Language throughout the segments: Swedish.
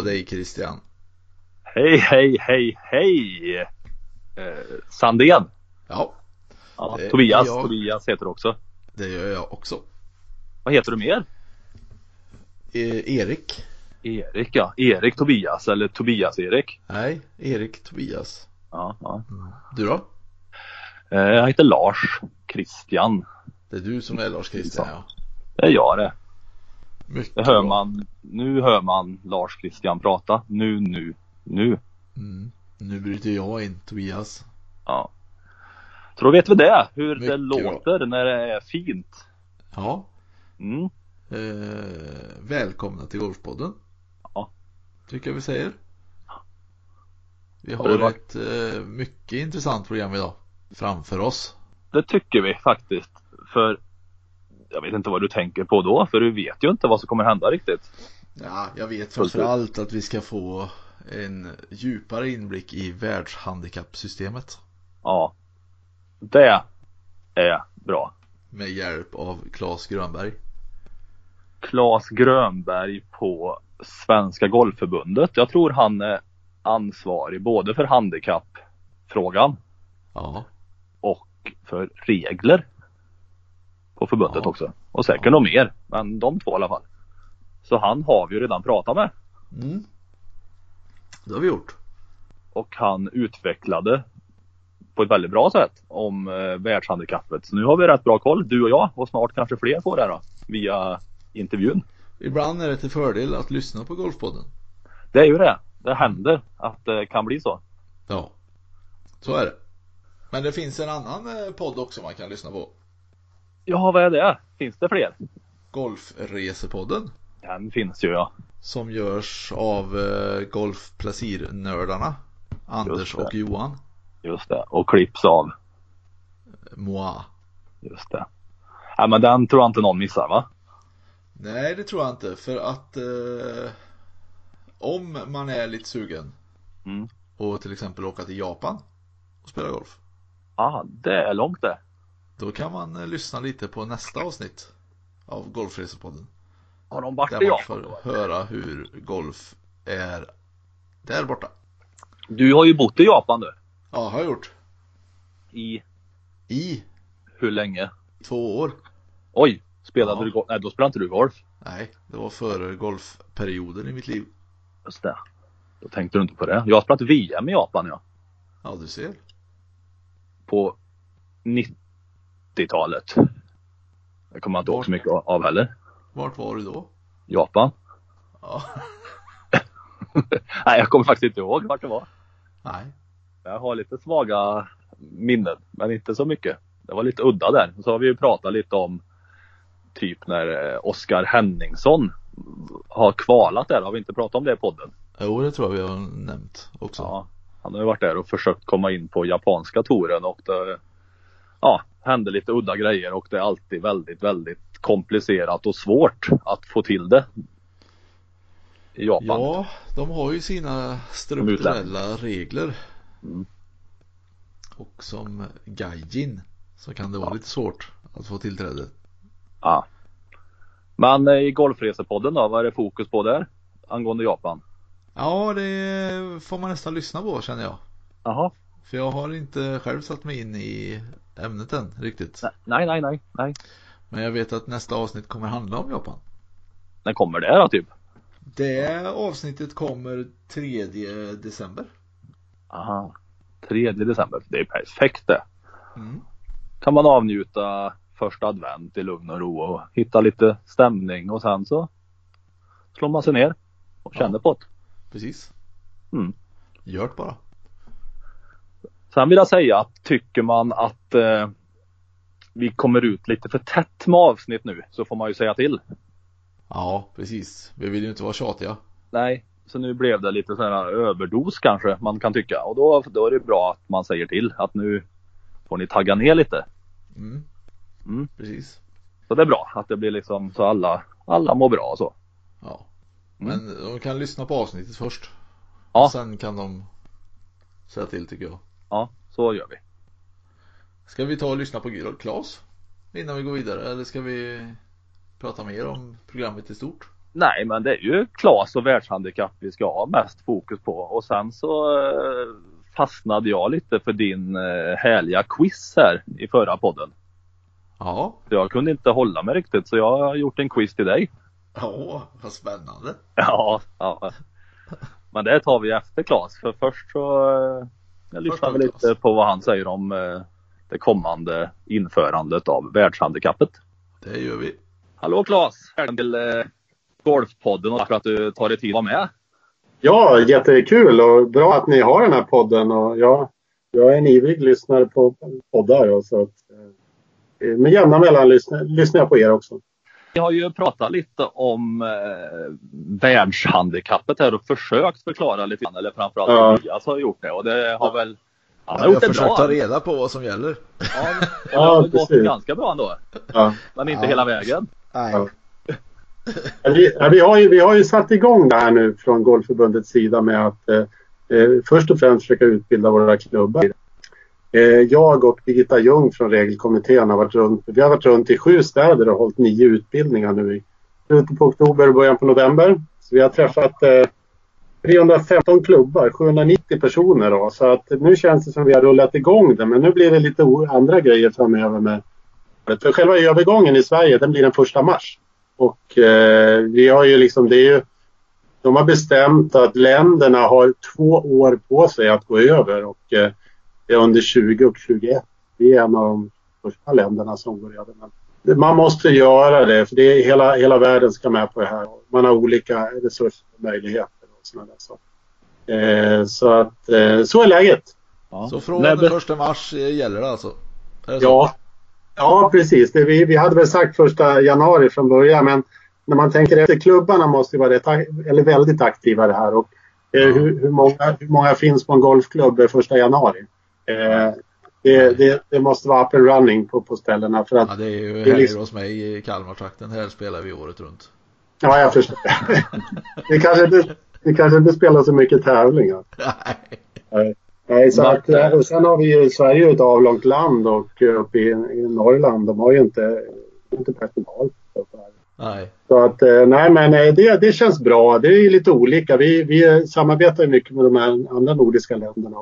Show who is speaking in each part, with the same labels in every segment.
Speaker 1: på dig Christian!
Speaker 2: Hej, hej, hej, hej! Eh, Sandén.
Speaker 1: Ja,
Speaker 2: Ja,
Speaker 1: Det
Speaker 2: Tobias,
Speaker 1: jag.
Speaker 2: Tobias heter du också.
Speaker 1: det gör jag också.
Speaker 2: Vad heter du mer?
Speaker 1: E- Erik?
Speaker 2: Erik ja. Erik Tobias eller Tobias-Erik.
Speaker 1: Nej, Erik Tobias.
Speaker 2: Ja, ja.
Speaker 1: Du då?
Speaker 2: Eh, jag heter Lars Christian.
Speaker 1: Det är du som är Lars Christian ja.
Speaker 2: Det är jag det.
Speaker 1: Mycket
Speaker 2: Det hör
Speaker 1: bra.
Speaker 2: man. Nu hör man Lars Christian prata. Nu, nu, nu.
Speaker 1: Mm. Nu bryter jag in Tobias.
Speaker 2: Ja. Så då vet vi det. Hur det
Speaker 1: Mycket
Speaker 2: låter när det är fint.
Speaker 1: Ja,
Speaker 2: Mm.
Speaker 1: eh, välkomna till Golfpodden.
Speaker 2: Ja.
Speaker 1: Tycker jag vi säger. Vi
Speaker 2: Har det
Speaker 1: ett eh, mycket intressant program idag framför oss.
Speaker 2: Det tycker vi faktiskt. För jag vet inte vad du tänker på då. För du vet ju inte vad som kommer hända riktigt.
Speaker 1: Ja, jag vet
Speaker 2: Fullt
Speaker 1: framför allt att vi ska få en djupare inblick i världshandikappsystemet.
Speaker 2: Ja. Det är bra.
Speaker 1: Med hjälp av Claes Grönberg.
Speaker 2: Claes Grönberg på Svenska Golfförbundet. Jag tror han är ansvarig både för handikappfrågan
Speaker 1: Ja,
Speaker 2: och för regler på förbundet
Speaker 1: Ja.
Speaker 2: också. Och säkert nog mer, men de två i alla fall. Så han har vi ju redan pratat med
Speaker 1: mm. det har vi gjort.
Speaker 2: och han utvecklade på ett väldigt bra sätt om eh, världshandikappet. Så nu har vi rätt bra koll, du och jag och snart kanske fler på det då, via intervjun.
Speaker 1: Ibland är det till fördel att lyssna på Golfpodden.
Speaker 2: Det är ju det. Det händer att det kan bli så.
Speaker 1: Ja, så är det. Men det finns en annan eh, podd också man kan lyssna på.
Speaker 2: Ja, vad är det? Finns det fler?
Speaker 1: Golfresepodden.
Speaker 2: Den finns ju ja.
Speaker 1: Som görs av eh, golfplacirnördarna. Anders och Johan.
Speaker 2: Just det. Och klipps av.
Speaker 1: Moa.
Speaker 2: Just det. Nej men den tror jag inte någon missar va?
Speaker 1: Nej, det tror jag inte. För att eh, om man är lite sugen
Speaker 2: Mm.
Speaker 1: och till exempel åka till Japan och spela golf.
Speaker 2: Ja, det är långt det.
Speaker 1: Då kan man eh, lyssna lite på nästa avsnitt av Golfresepodden.
Speaker 2: Har de varit
Speaker 1: Där man får höra hur golf är där borta.
Speaker 2: Du har ju bott i Japan du.
Speaker 1: Ja, har jag gjort.
Speaker 2: I
Speaker 1: I
Speaker 2: hur länge?
Speaker 1: två år.
Speaker 2: Oj! Spelade
Speaker 1: Ja.
Speaker 2: du golf? Nej då spelade inte du golf.
Speaker 1: Nej, det var före golfperioden i mitt liv.
Speaker 2: Just det. Då tänkte du inte på det. Jag har spelat VM i Japan ja.
Speaker 1: Ja, du ser.
Speaker 2: På 90-talet. Det kommer jag inte ihåg så mycket av heller.
Speaker 1: Vart var du då?
Speaker 2: Japan.
Speaker 1: Ja,
Speaker 2: Nej jag kommer faktiskt inte ihåg vart det var.
Speaker 1: nej.
Speaker 2: Jag har lite svaga minnen, men inte så mycket. Det var lite udda där. Så har vi ju pratat lite om typ när eh, Oskar Henningsson har kvalat där. Har vi inte pratat om det i podden?
Speaker 1: Jo, det tror jag vi har nämnt också.
Speaker 2: Ja. Han har ju varit där och försökt komma in på japanska touren och det ja, hände lite udda grejer och det är alltid väldigt, väldigt komplicerat och svårt att få till det. I Japan.
Speaker 1: Ja, de har ju sina strukturella regler.
Speaker 2: Mm.
Speaker 1: Och som gaijin så kan det vara lite svårt att få tillträde.
Speaker 2: Ja. Men eh, i Golfresepodden då, vad är det fokus på där? Angående Japan?
Speaker 1: Ja, det får man nästan lyssna på känner jag.
Speaker 2: Jaha.
Speaker 1: För jag har inte själv satt mig in i ämnet än riktigt.
Speaker 2: Nej, nej, nej, nej.
Speaker 1: Men jag vet att nästa avsnitt kommer handla om Japan.
Speaker 2: När kommer det då typ?
Speaker 1: Det avsnittet kommer 3 december.
Speaker 2: Aha. 3 december. Det är perfekt det.
Speaker 1: Mm.
Speaker 2: Kan man avnjuta första advent i lugn och ro och hitta lite stämning och sen så slår man sig ner och känner
Speaker 1: Ja.
Speaker 2: på det.
Speaker 1: Precis.
Speaker 2: Mm.
Speaker 1: Gör det bara.
Speaker 2: Sen vill jag säga att tycker man att eh, vi kommer ut lite för tätt med avsnitt nu så får man ju säga till.
Speaker 1: Ja, precis. Vi vill ju inte vara tjatiga.
Speaker 2: Nej, så nu blev det lite sån här överdos kanske man kan tycka och då, då är det bra att man säger till att nu får ni tagga ner lite.
Speaker 1: Mm.
Speaker 2: Mm.
Speaker 1: Precis.
Speaker 2: Så det är bra att det blir liksom så alla, alla mår bra och så.
Speaker 1: Ja.
Speaker 2: Mm.
Speaker 1: Men de kan lyssna på avsnittet först.
Speaker 2: Ja.
Speaker 1: Och sen kan de säga till tycker jag.
Speaker 2: Ja, så gör vi.
Speaker 1: Ska vi ta och lyssna på Klas? Innan vi går vidare eller ska vi prata mer om programmet i stort?
Speaker 2: Nej, men det är ju Klas och världshandikapp vi ska ha mest fokus på och sen så eh, fastnade jag lite för din eh, härliga quiz här i förra podden.
Speaker 1: Ja.
Speaker 2: Jag kunde inte hålla mig riktigt så jag har gjort en quiz till dig.
Speaker 1: Ja, vad spännande.
Speaker 2: Ja, ja. Men det tar vi efter Klas för först så eh, jag lyssnar vi lite på vad han säger om eh, det kommande införandet av världshandikappet.
Speaker 1: Det gör vi.
Speaker 2: Hallå Klas! Välkommen till eh, Golfpodden och tack för att du tar dig tid att vara med.
Speaker 3: Ja, jättekul och bra att ni har den här podden. Och jag, jag är en ivrig lyssnare på poddar. Och så att, eh, med jämna mellan lyssnar, lyssnar jag på er också.
Speaker 2: Vi har ju pratat lite om eh, världshandikappet här och försökt förklara lite grann, eller framförallt
Speaker 3: Ja.
Speaker 2: Elias har gjort det och det har väl han har
Speaker 1: jag
Speaker 2: gjort det
Speaker 1: försökt
Speaker 2: bra.
Speaker 1: ta reda på vad som gäller.
Speaker 2: Ja, det
Speaker 3: Ja,
Speaker 2: har gått ganska bra ändå.
Speaker 3: Ja.
Speaker 2: Men inte
Speaker 1: Ja.
Speaker 2: hela vägen.
Speaker 1: Nej.
Speaker 3: Ja. Vi, ja, vi, har ju, vi har ju satt igång det här nu från Golfförbundets sida med att eh, eh, först och främst försöka utbilda våra klubbar. Eh, jag och Birgitta Ljung från regelkommittén har varit runt, vi har varit runt i sju städer och hållit nio utbildningar nu i slutet på oktober och början på november. Så vi har träffat eh, 315 klubbar, 790 personer då. Så att nu känns det som vi har rullat igång det men nu blir det lite andra grejer framöver med för själva övergången i Sverige den blir den första mars. Och eh, vi har ju liksom, det är ju, de har bestämt att länderna har två år på sig att gå över och eh, är under 20 och 21. Vi är en av de första länderna som går över. Men det- man måste göra det för det är hela, hela världen ska med på det här. Man har olika resurser och möjligheter och sådana där saker. Eh, så att eh, så är läget.
Speaker 2: Ja.
Speaker 1: Så från
Speaker 2: När
Speaker 1: den
Speaker 2: be-
Speaker 1: första mars eh, gäller det alltså? Det?
Speaker 3: Ja, ja precis. Det, vi, vi hade väl sagt första januari från början men när man tänker efter, klubbarna måste ju vara rätt, eller väldigt aktiva det här. Och, eh,
Speaker 1: Ja.
Speaker 3: hur, hur, många, hur många finns på en golfklubb eh, första januari? Eh, det, det, det måste vara up and running på, på ställena för att
Speaker 1: Ja, det är ju
Speaker 3: Det är liksom-
Speaker 1: hos mig i Kalmartrakten. Här spelar vi året runt.
Speaker 3: Ja, jag förstår. det, kanske inte, det kanske inte spelar så mycket tävlingar.
Speaker 1: Nej.
Speaker 3: Nej, så att, eh, och sen har vi ju, Sverige är ett avlångt land och eh, uppe i, i Norrland, de har ju inte, inte personal.
Speaker 1: Nej.
Speaker 3: Så att, nej men det, det känns bra. Det är lite olika. Vi, vi samarbetar mycket med de här andra nordiska länderna.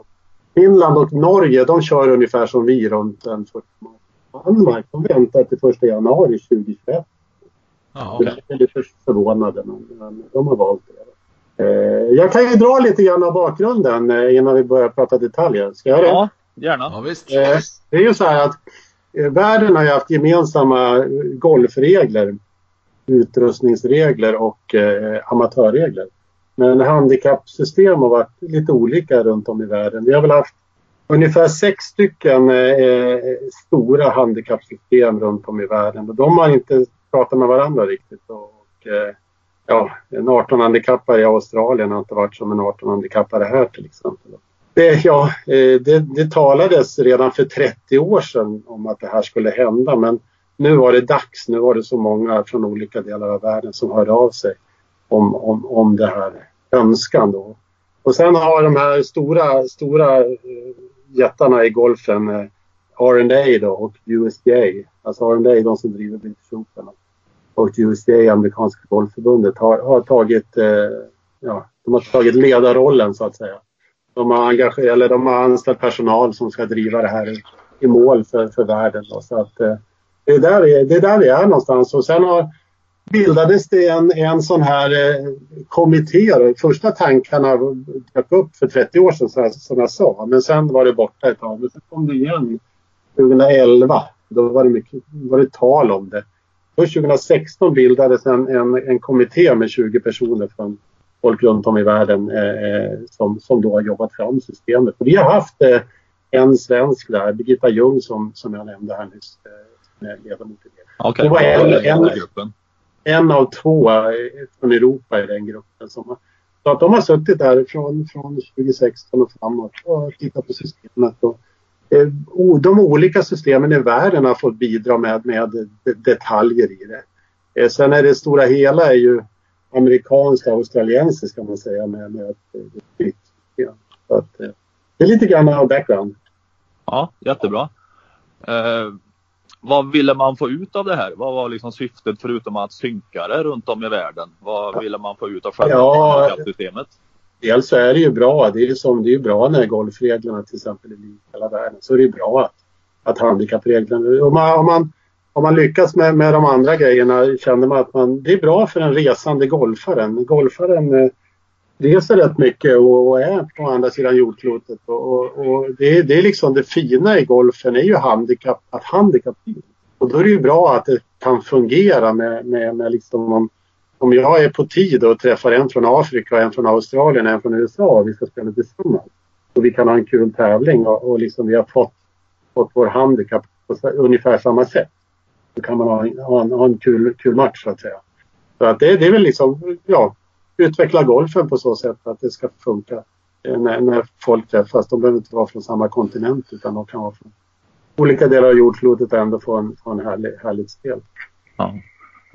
Speaker 3: Finland och Norge, de kör ungefär som vi runt den 1 mars. Danmark, de väntar till 1 januari 2021.
Speaker 1: Ja,
Speaker 3: Jag är lite förvånade, men, de har valt det. Eh, jag kan ju dra lite grann av bakgrunden eh, innan vi börjar prata detaljer. Ska jag göra det?
Speaker 2: Ja, gärna.
Speaker 1: ja visst.
Speaker 3: Eh, Det är ju så här att världen har ju haft gemensamma golfregler, utrustningsregler och amatörregler. Men handikappsystem har varit lite olika runt om i världen. Vi har väl haft ungefär sex stycken eh, stora handikappsystem runt om i världen och de har inte pratat med varandra riktigt. Och, eh, ja, en 18-handikappare i Australien har inte varit som en 18-handikappare här till exempel. Det, ja, eh, det, det talades redan för 30 år sedan om att det här skulle hända men nu var det dags. Nu var det så många från olika delar av världen som hörde av sig om, om, om det här önskan. Då. Och sen har de här stora, stora eh, jättarna i golfen eh, R&A då och USGA. Alltså R&A de som driver British Open och USGA, amerikanska golfförbundet, har, har tagit eh, ja, de har tagit ledarrollen så att säga. De har, engagerat, eller de har anställt personal som ska driva det här i, i mål för, för världen. Då. Så att, eh, det, är där vi, det är där vi är någonstans. Och sen har bildades det en, en sån här eh, kommitté. Då. Första tankarna dök upp för 30 år sedan så som jag sa. Men sen var det borta ett tag. Men sen kom det igen 2011. Då var det, mycket, var det tal om det. Först 2016 bildades en, en, en kommitté med 20 personer från folk runt om i världen eh, eh, som, som då har jobbat fram systemet. Och vi har haft eh, en svensk där, Birgitta Ljung som, som jag nämnde här nyss, eh, ledamot i det.
Speaker 2: Okay.
Speaker 3: Det var en, en, en av två från Europa i den gruppen. Som, så att de har suttit där från, från 2016 och framåt och tittat på systemet. Och, eh, de olika systemen i världen har fått bidra med, med detaljer i det. Eh, sen är det stora hela är ju amerikanskt och australiensiskt kan man säga med, med ett eh, fritt system. Så att, det är lite grann av background.
Speaker 2: Ja, jättebra vad ville man få ut av det här? Vad var liksom syftet förutom att synka det runt om i världen? Vad ville man få ut av själva ja, systemet?
Speaker 3: Dels så är det ju bra. Det är ju som det är bra när golfreglerna till exempel är lika i hela världen. Så är det bra att, att handikappreglerna... Om man, om man, om man lyckas med, med de andra grejerna känner man att man, det är bra för den resande golfaren. Golfaren eh, reser rätt mycket och, är på andra sidan jordklotet. Och, och, och det, det, är liksom det fina i golfen är ju handikapp, att handikapp finns. Och då är det ju bra att det kan fungera med, med, med liksom om, om jag är på tid och träffar en från Afrika, en från Australien, en från USA och vi ska spela tillsammans. Och vi kan ha en kul tävling och, och liksom vi har fått, fått vår handikapp på ungefär samma sätt. Då kan man ha, ha, en, ha en kul, kul match så att säga. Så att det, det är väl liksom, ja, utveckla golfen på så sätt att det ska funka eh, när, när folk träffas. De behöver inte vara från samma kontinent utan de kan vara från olika delar av jordklotet och ändå få en, få en härlig, härligt spel.
Speaker 2: Ja.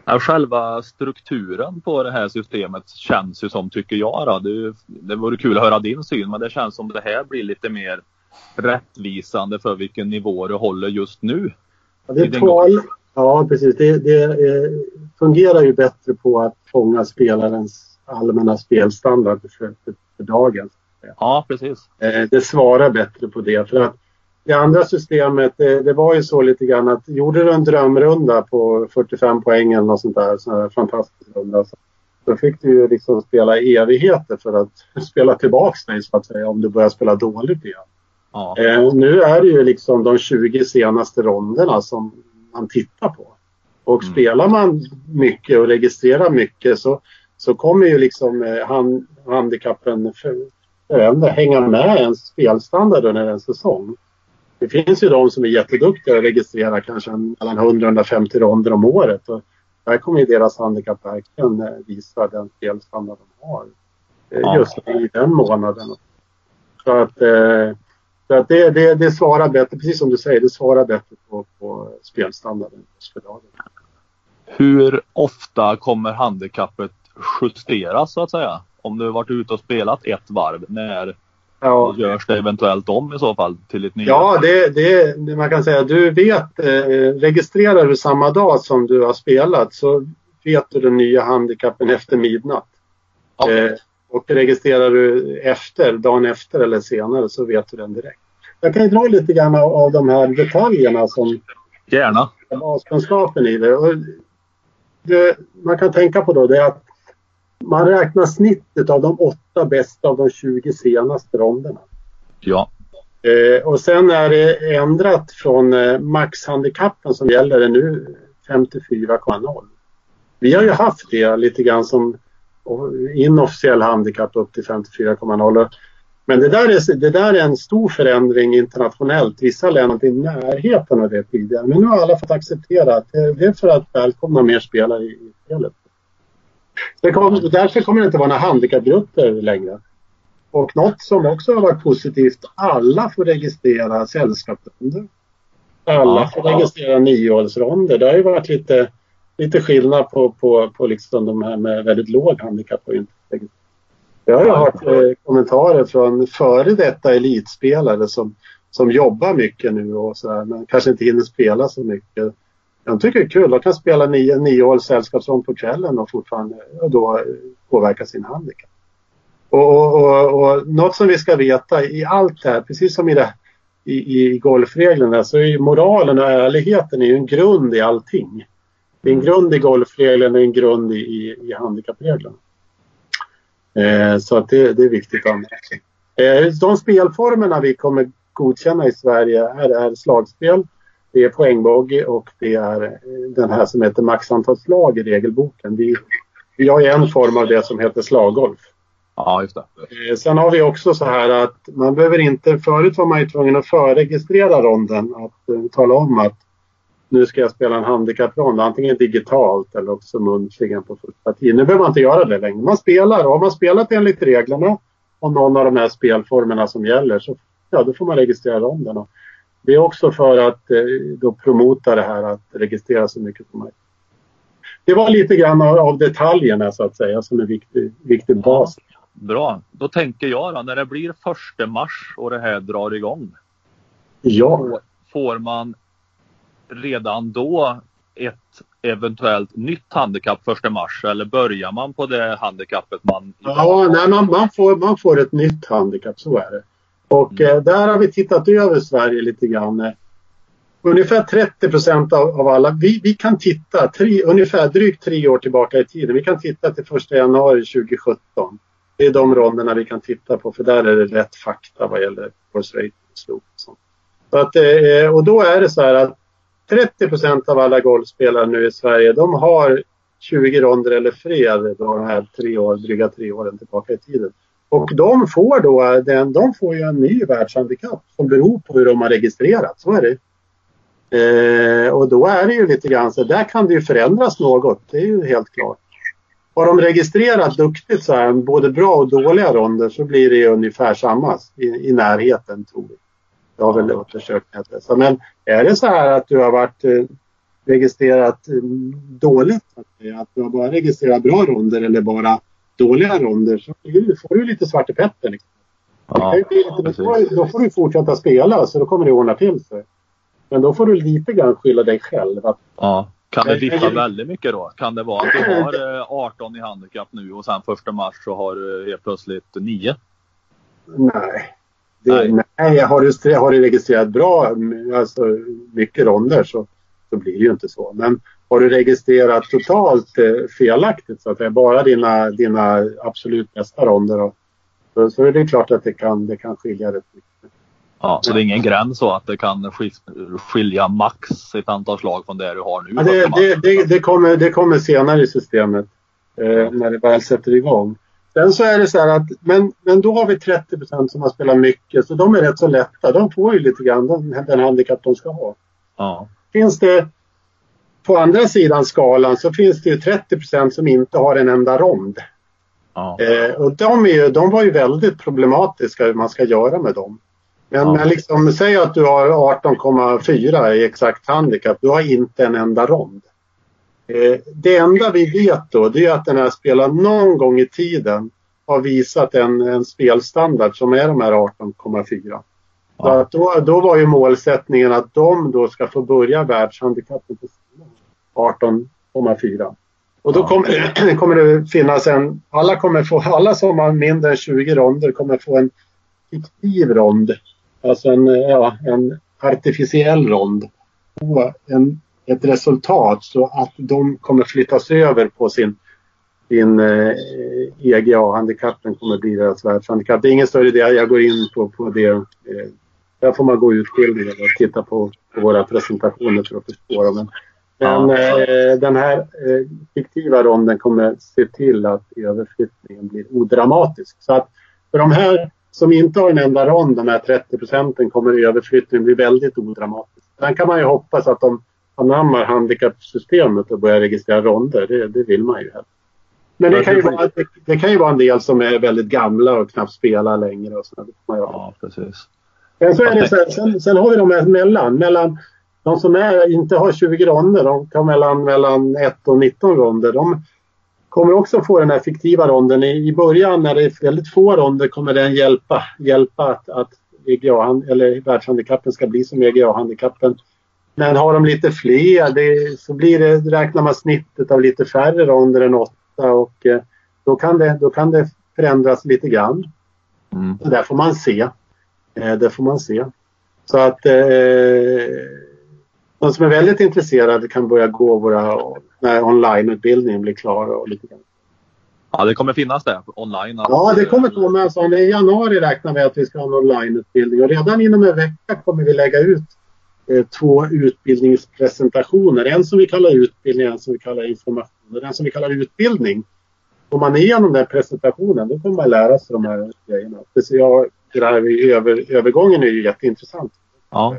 Speaker 2: Ja, själva strukturen på det här systemet känns ju som, tycker jag, då, det, det vore kul att höra din syn, men det känns som det här blir lite mer rättvisande för vilken nivå du håller just nu.
Speaker 3: Ja, det är två, ja precis. Det, det eh, fungerar ju bättre på att fånga spelarens allmänna spelstandard för, för, dagen.
Speaker 2: Ja, precis.
Speaker 3: Eh, det svarar bättre på det. För att det andra systemet, det, det, var ju så lite grann att gjorde du en drömrunda på 45 poäng eller något sånt där, sån här fantastisk runda, så, då fick du ju liksom spela evigheter för att spela tillbaks dig så att säga om du börjar spela dåligt igen. Ja. Eh, nu är det ju liksom de 20 senaste ronderna som man tittar på. Och mm. spelar man mycket och registrerar mycket så så kommer ju liksom eh, hand, handikappen förändra, hänga med ens spelstandard under en säsong. Det finns ju de som är jätteduktiga och registrerar kanske mellan 100-150 ronder om året. Och där kommer ju deras handikapp verkligen eh, visa den spelstandard de har. Eh, ja. Just i den månaden. Så att, så att det, det, det svarar bättre, precis som du säger, det svarar bättre på, på spelstandarden för dagen.
Speaker 2: Hur ofta kommer handikappet justeras så att säga? Om du varit ute och spelat ett varv, när ja. görs det eventuellt om i så fall till ett nytt?
Speaker 3: Ja, det, det, man kan säga du vet, eh, registrerar du samma dag som du har spelat så vet du den nya handikappen efter midnatt. Okay. Eh, och registrerar du efter, dagen efter eller senare så vet du den direkt. Jag kan ju dra lite grann av, de här detaljerna som
Speaker 2: Gärna.
Speaker 3: baskunskapen i det. Det. Man kan tänka på då det är att man räknar snittet av de åtta bästa av de 20 senaste ronderna.
Speaker 2: Ja.
Speaker 3: Eh, och sen är det ändrat från eh, maxhandikappen som gäller nu 54,0. Vi har ju haft det lite grann som inofficiell handikapp upp till 54,0 men det där, är, det där är en stor förändring internationellt. Vissa länder i närheten av det tidigare. Men nu har alla fått acceptera att det är för att välkomna mer spelare i spelet. Kom, därför kommer det inte vara några handikappgrupper längre. Och något som också har varit positivt, alla får registrera sällskapsronder. Alla får registrera niohålsronder. Det har ju varit lite, lite skillnad på, på, på liksom de här med väldigt låg handikapp och inte Jag har ju hört eh, kommentarer från före detta elitspelare som, som jobbar mycket nu och så här, men kanske inte hinner spela så mycket. Jag tycker det är kul. De kan spela nio, nio hål sällskapsrond på kvällen och fortfarande då eh, påverka sin handikapp. Och, och, och, och något som vi ska veta i allt det här, precis som i, det, i, i golfreglerna, så är ju moralen och ärligheten är ju en grund i allting. Det är en grund i golfreglerna och en grund i, i, i handikappreglerna. Eh, så att det, det är viktigt att eh, De spelformerna vi kommer godkänna i Sverige är, är slagspel, det är poängbogey och det är eh, den här som heter maxantal slag i regelboken. Vi, vi har en form av det som heter slaggolf.
Speaker 2: Ja, just det.
Speaker 3: Eh, sen har vi också så här att man behöver inte, förut var man ju tvungen att förregistrera ronden. Att uh, tala om att nu ska jag spela en handikapprond, antingen digitalt eller också muntligen på fullt parti. Nu behöver man inte göra det längre. Man spelar och har man spelat enligt reglerna och någon av de här spelformerna som gäller så ja, då får man registrera ronden. Det är också för att eh, då promota det här att registrera så mycket som möjligt. Det var lite grann av, detaljerna så att säga som är viktig, viktig bas.
Speaker 2: Ja, bra, då tänker jag då när det blir första mars och det här drar igång.
Speaker 3: Ja.
Speaker 2: Får man redan då ett eventuellt nytt handikapp första mars eller börjar man på det handikappet man
Speaker 3: Ja, nej, man, man, får, man får ett nytt handikapp, så är det. Och mm. eh, där har vi tittat över Sverige lite grann. Ungefär 30 procent av, av, alla, vi, vi kan titta tre, ungefär drygt tre år tillbaka i tiden. Vi kan titta till 1 januari 2017. Det är de ronderna vi kan titta på för där är det rätt fakta vad gäller course och sånt. Så att, eh, och då är det så här att 30 procent av alla golfspelare nu i Sverige de har 20 ronder eller fler de här tre år, dryga tre åren tillbaka i tiden. Och de får då den, de får ju en ny världshandikapp som beror på hur de har registrerat. Så är det. Eh, och då är det ju lite grann så där kan det ju förändras något. Det är ju helt klart. Har de registrerat duktigt så här, både bra och dåliga ronder så blir det ju ungefär samma i, i närheten tror vi. Jag har väl undersökt det. Men är det så här att du har varit eh, registrerat eh, dåligt, att du har bara registrerat bra ronder eller bara dåliga ronder så får du lite Svarte Petter. Liksom. Ja, då, får, då får du fortsätta spela så då kommer det ordna till sig. Men då får du lite grann skylla dig själv. Att,
Speaker 2: ja. Kan det diffa väldigt mycket då? Kan det vara att du har 18 eh, i handikapp nu och sen första mars så har du helt plötsligt 9?
Speaker 3: Nej. Det, nej. nej. har, du, har du registrerat bra, alltså mycket ronder så, så blir det ju inte så. Men har du registrerat totalt eh, felaktigt så att säga, bara dina, dina absolut bästa ronder och, så, så är det klart att det kan, det kan skilja rätt mycket.
Speaker 2: Ja, så det är ingen gräns så att det kan skilja max ett antal slag från det du har nu?
Speaker 3: Ja, det, det, det, det, kommer, det kommer senare i systemet eh, när det väl sätter igång. Sen så är det så här att, men, men då har vi 30 procent som har spelat mycket så de är rätt så lätta. De får ju lite grann den, den handikapp de ska ha.
Speaker 2: Ja.
Speaker 3: Finns det på andra sidan skalan så finns det ju 30 procent som inte har en enda rond.
Speaker 2: Ja.
Speaker 3: Eh, och de, är ju, de var ju väldigt problematiska hur man ska göra med dem. Men, ja. men liksom, säg att du har 18,4 i exakt handikapp. Du har inte en enda rond. Eh, det enda vi vet då det är att den här spelaren någon gång i tiden har visat en, en spelstandard som är de här 18,4. Ja. då, då var ju målsättningen att de då ska få börja världshandikappet 18,4. Och då kommer, kommer det finnas en, alla, kommer få, alla som har mindre än 20 ronder kommer få en fiktiv rond. Alltså en, ja, en artificiell rond. Och en, ett resultat så att de kommer flyttas över på sin, sin eh, EGA-handikappen kommer bli deras världshandikapp. Det är ingen större idé, jag går in på, på det. Eh, där får man gå utbildningen och titta på, på våra presentationer för att förstå dem. Men men ja. eh, den här eh, fiktiva ronden kommer se till att överflyttningen blir odramatisk. Så att för de här som inte har en enda rond, de här 30 procenten, kommer överflyttningen bli väldigt odramatisk. Sen kan man ju hoppas att de anammar handikappsystemet och börjar registrera ronder. Det, det vill man ju helst. Men det kan ju, vara, det, det, kan ju vara en del som är väldigt gamla och knappt spelar längre. Och så.
Speaker 2: Ja, precis.
Speaker 3: Sen, så är det så här, sen, sen har vi de här mellan. mellan de som är, inte har 20 ronder, de kan mellan, mellan 1 och 19 ronder. De kommer också få den här fiktiva ronden. I början när det är väldigt få ronder kommer den hjälpa, hjälpa att, att EGA, eller världshandikappen ska bli som EGA-handikappen. Men har de lite fler det, så blir det, räknar man snittet av lite färre ronder än åtta och eh, då, kan det, då kan det förändras lite grann. Mm. Så där får man se. Eh, det får man se. Så att eh, de som är väldigt intresserade kan börja gå våra, när onlineutbildningen blir klar och lite grann.
Speaker 2: Ja, det kommer finnas det online.
Speaker 3: Ja, det kommer. Alltså, I januari räknar vi att vi ska ha en onlineutbildning och redan inom en vecka kommer vi lägga ut eh, två utbildningspresentationer. En som vi kallar utbildning, en som vi kallar information. Och den som vi kallar utbildning, om man igenom den presentationen då kommer man lära sig de här grejerna. Speciellt det här över, övergången är ju jätteintressant.
Speaker 2: Ja.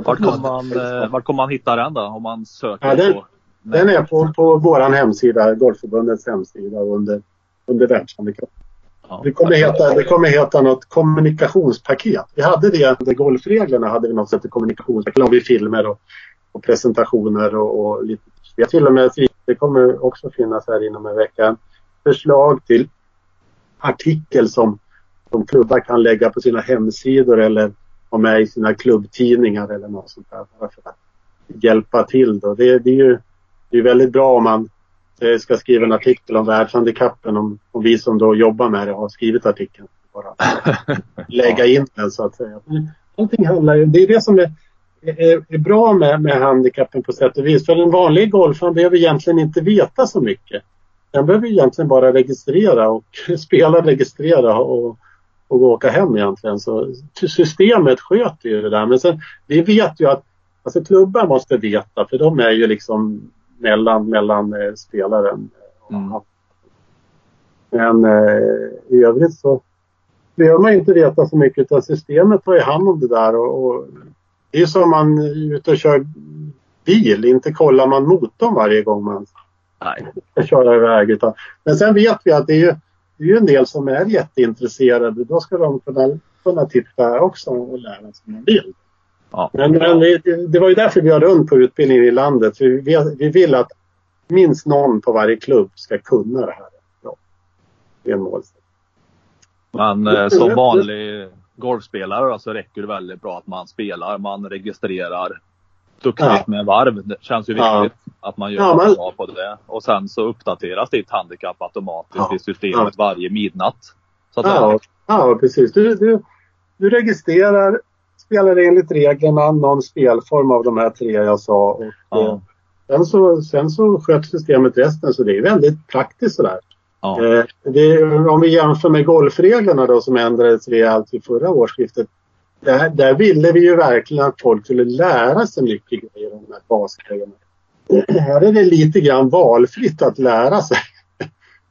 Speaker 2: Vart kommer man, eh, vart kommer man hitta den då om man söker
Speaker 3: Ja, den-
Speaker 2: på?
Speaker 3: Den är på, på vår hemsida, Golfförbundets hemsida under, under världshandikapp.
Speaker 2: Ja.
Speaker 3: Det kommer, heta, det kommer heta något kommunikationspaket. Vi hade det under golfreglerna hade vi något som hette kommunikationspaket. Då vi filmer och, och presentationer och, och lite. Vi har till och med, det kommer också finnas här inom en vecka, förslag till artikel som, som klubbar kan lägga på sina hemsidor eller ha med i sina klubbtidningar eller något sånt där. För att hjälpa till då. Det, det är ju det är väldigt bra om man eh, ska skriva en artikel om världshandikappen om, om vi som då jobbar med det har skrivit artikeln. Bara lägga in den så att säga. Allting handlar ju, det är det som är, är, är bra med, med handikappen på sätt och vis. För en vanlig golfare behöver egentligen inte veta så mycket. Den behöver egentligen bara registrera och spela, registrera och, och åka hem egentligen. Så systemet sköter ju det där. Men sen, vi vet ju att alltså klubbar måste veta för de är ju liksom mellan, mellan eh, spelaren
Speaker 2: Mm.
Speaker 3: Men eh, i övrigt så behöver man inte veta så mycket utan systemet tar ju hand om det där och, och det är som man är ute och kör bil, inte kollar man motorn varje gång man
Speaker 2: Nej.
Speaker 3: ska köra iväg. Utan, men sen vet vi att det är ju, det är ju en del som är jätteintresserade. Då ska de kunna, kunna titta också och lära sig de vill.
Speaker 2: Ja.
Speaker 3: Men, men vi, det var ju därför vi har runt på utbildningen i landet. För vi, vi vill att minst någon på varje klubb ska kunna det här. Ja. Det är en målsättning.
Speaker 2: Men eh, som vanlig golfspelare då, så räcker det väldigt bra att man spelar. Man registrerar duktigt
Speaker 3: Ja.
Speaker 2: med varv. Det känns ju viktigt att man gör
Speaker 3: Ja, men-
Speaker 2: bra på det. Och sen så uppdateras ditt handikapp automatiskt
Speaker 3: Ja.
Speaker 2: i systemet varje midnatt. Så att
Speaker 3: Ja, ja precis. Du, du, du registrerar, spelar enligt reglerna, någon spelform av de här tre jag sa. Och,
Speaker 2: Ja.
Speaker 3: eh, sen, så, sen så sköter systemet resten så det är väldigt praktiskt sådär.
Speaker 2: ja.
Speaker 3: Eh, det, om vi jämför med golfreglerna då som ändrades rejält vid förra årsskiftet. Där, där ville vi ju verkligen att folk skulle lära sig mycket grejer om de här basgrejerna. Här är det lite grann valfritt att lära sig.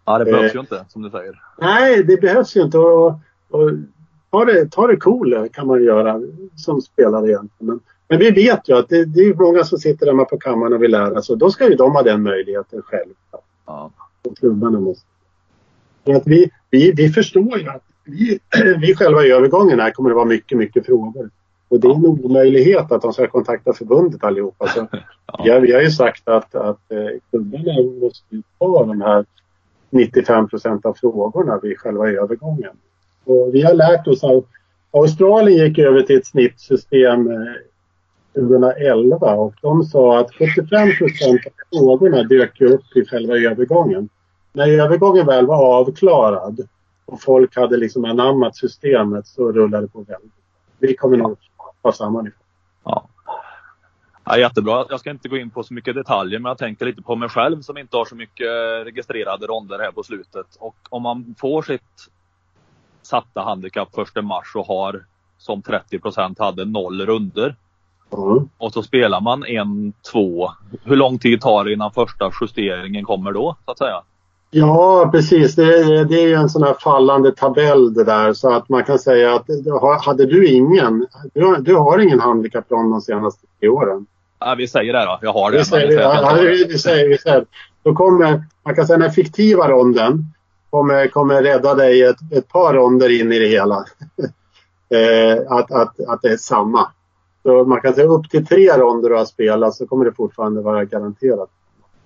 Speaker 2: ja, det behövs
Speaker 3: eh,
Speaker 2: ju inte som du säger.
Speaker 3: Nej, det behövs ju inte. Och, och, ta, det, ta det cool kan man göra som spelare egentligen. Men, men vi vet ju att det, det är många som sitter hemma på kammaren och vill lära sig. Då ska ju de ha den möjligheten själv.
Speaker 2: Ja.
Speaker 3: Och klubbarna måste. För att vi, vi, vi förstår ju att vi, vi själva i övergången här kommer det vara mycket, mycket frågor. Och det är en omöjlighet att de ska kontakta förbundet allihopa. Så har, vi har ju sagt att, att eh, klubbarna måste ta de här 95 procent av frågorna vid själva övergången. Och vi har lärt oss att Australien gick över till ett snittsystem eh, 2011 och de sa att 75 procent av frågorna dök upp i själva övergången. När övergången väl var avklarad och folk hade liksom anammat systemet så rullade det på väldigt. Vi kommer nog ha samma nivå.
Speaker 2: Ja. Ja, jättebra. Jag ska inte gå in på så mycket detaljer men jag tänker lite på mig själv som inte har så mycket registrerade ronder här på slutet. Och om man får sitt satta handikapp första mars och har som 30% hade noll runder
Speaker 3: Mm.
Speaker 2: och så spelar man en, två. Hur lång tid tar det innan första justeringen kommer då så att säga?
Speaker 3: Ja, precis. Det, är- det är ju en sån här fallande tabell det där. Så att man kan säga att hade du ingen, du har, du har ingen handikapplan de senaste tre åren.
Speaker 2: Ja, vi säger det då. Jag har det.
Speaker 3: Vi säger, vi, vi säger. Då kommer, man kan säga den fiktiva ronden kommer, kommer rädda dig ett, ett par ronder in i det hela. eh, att, att, att det är samma. Så man kan säga upp till tre ronder du har spelat så kommer det fortfarande vara garanterat.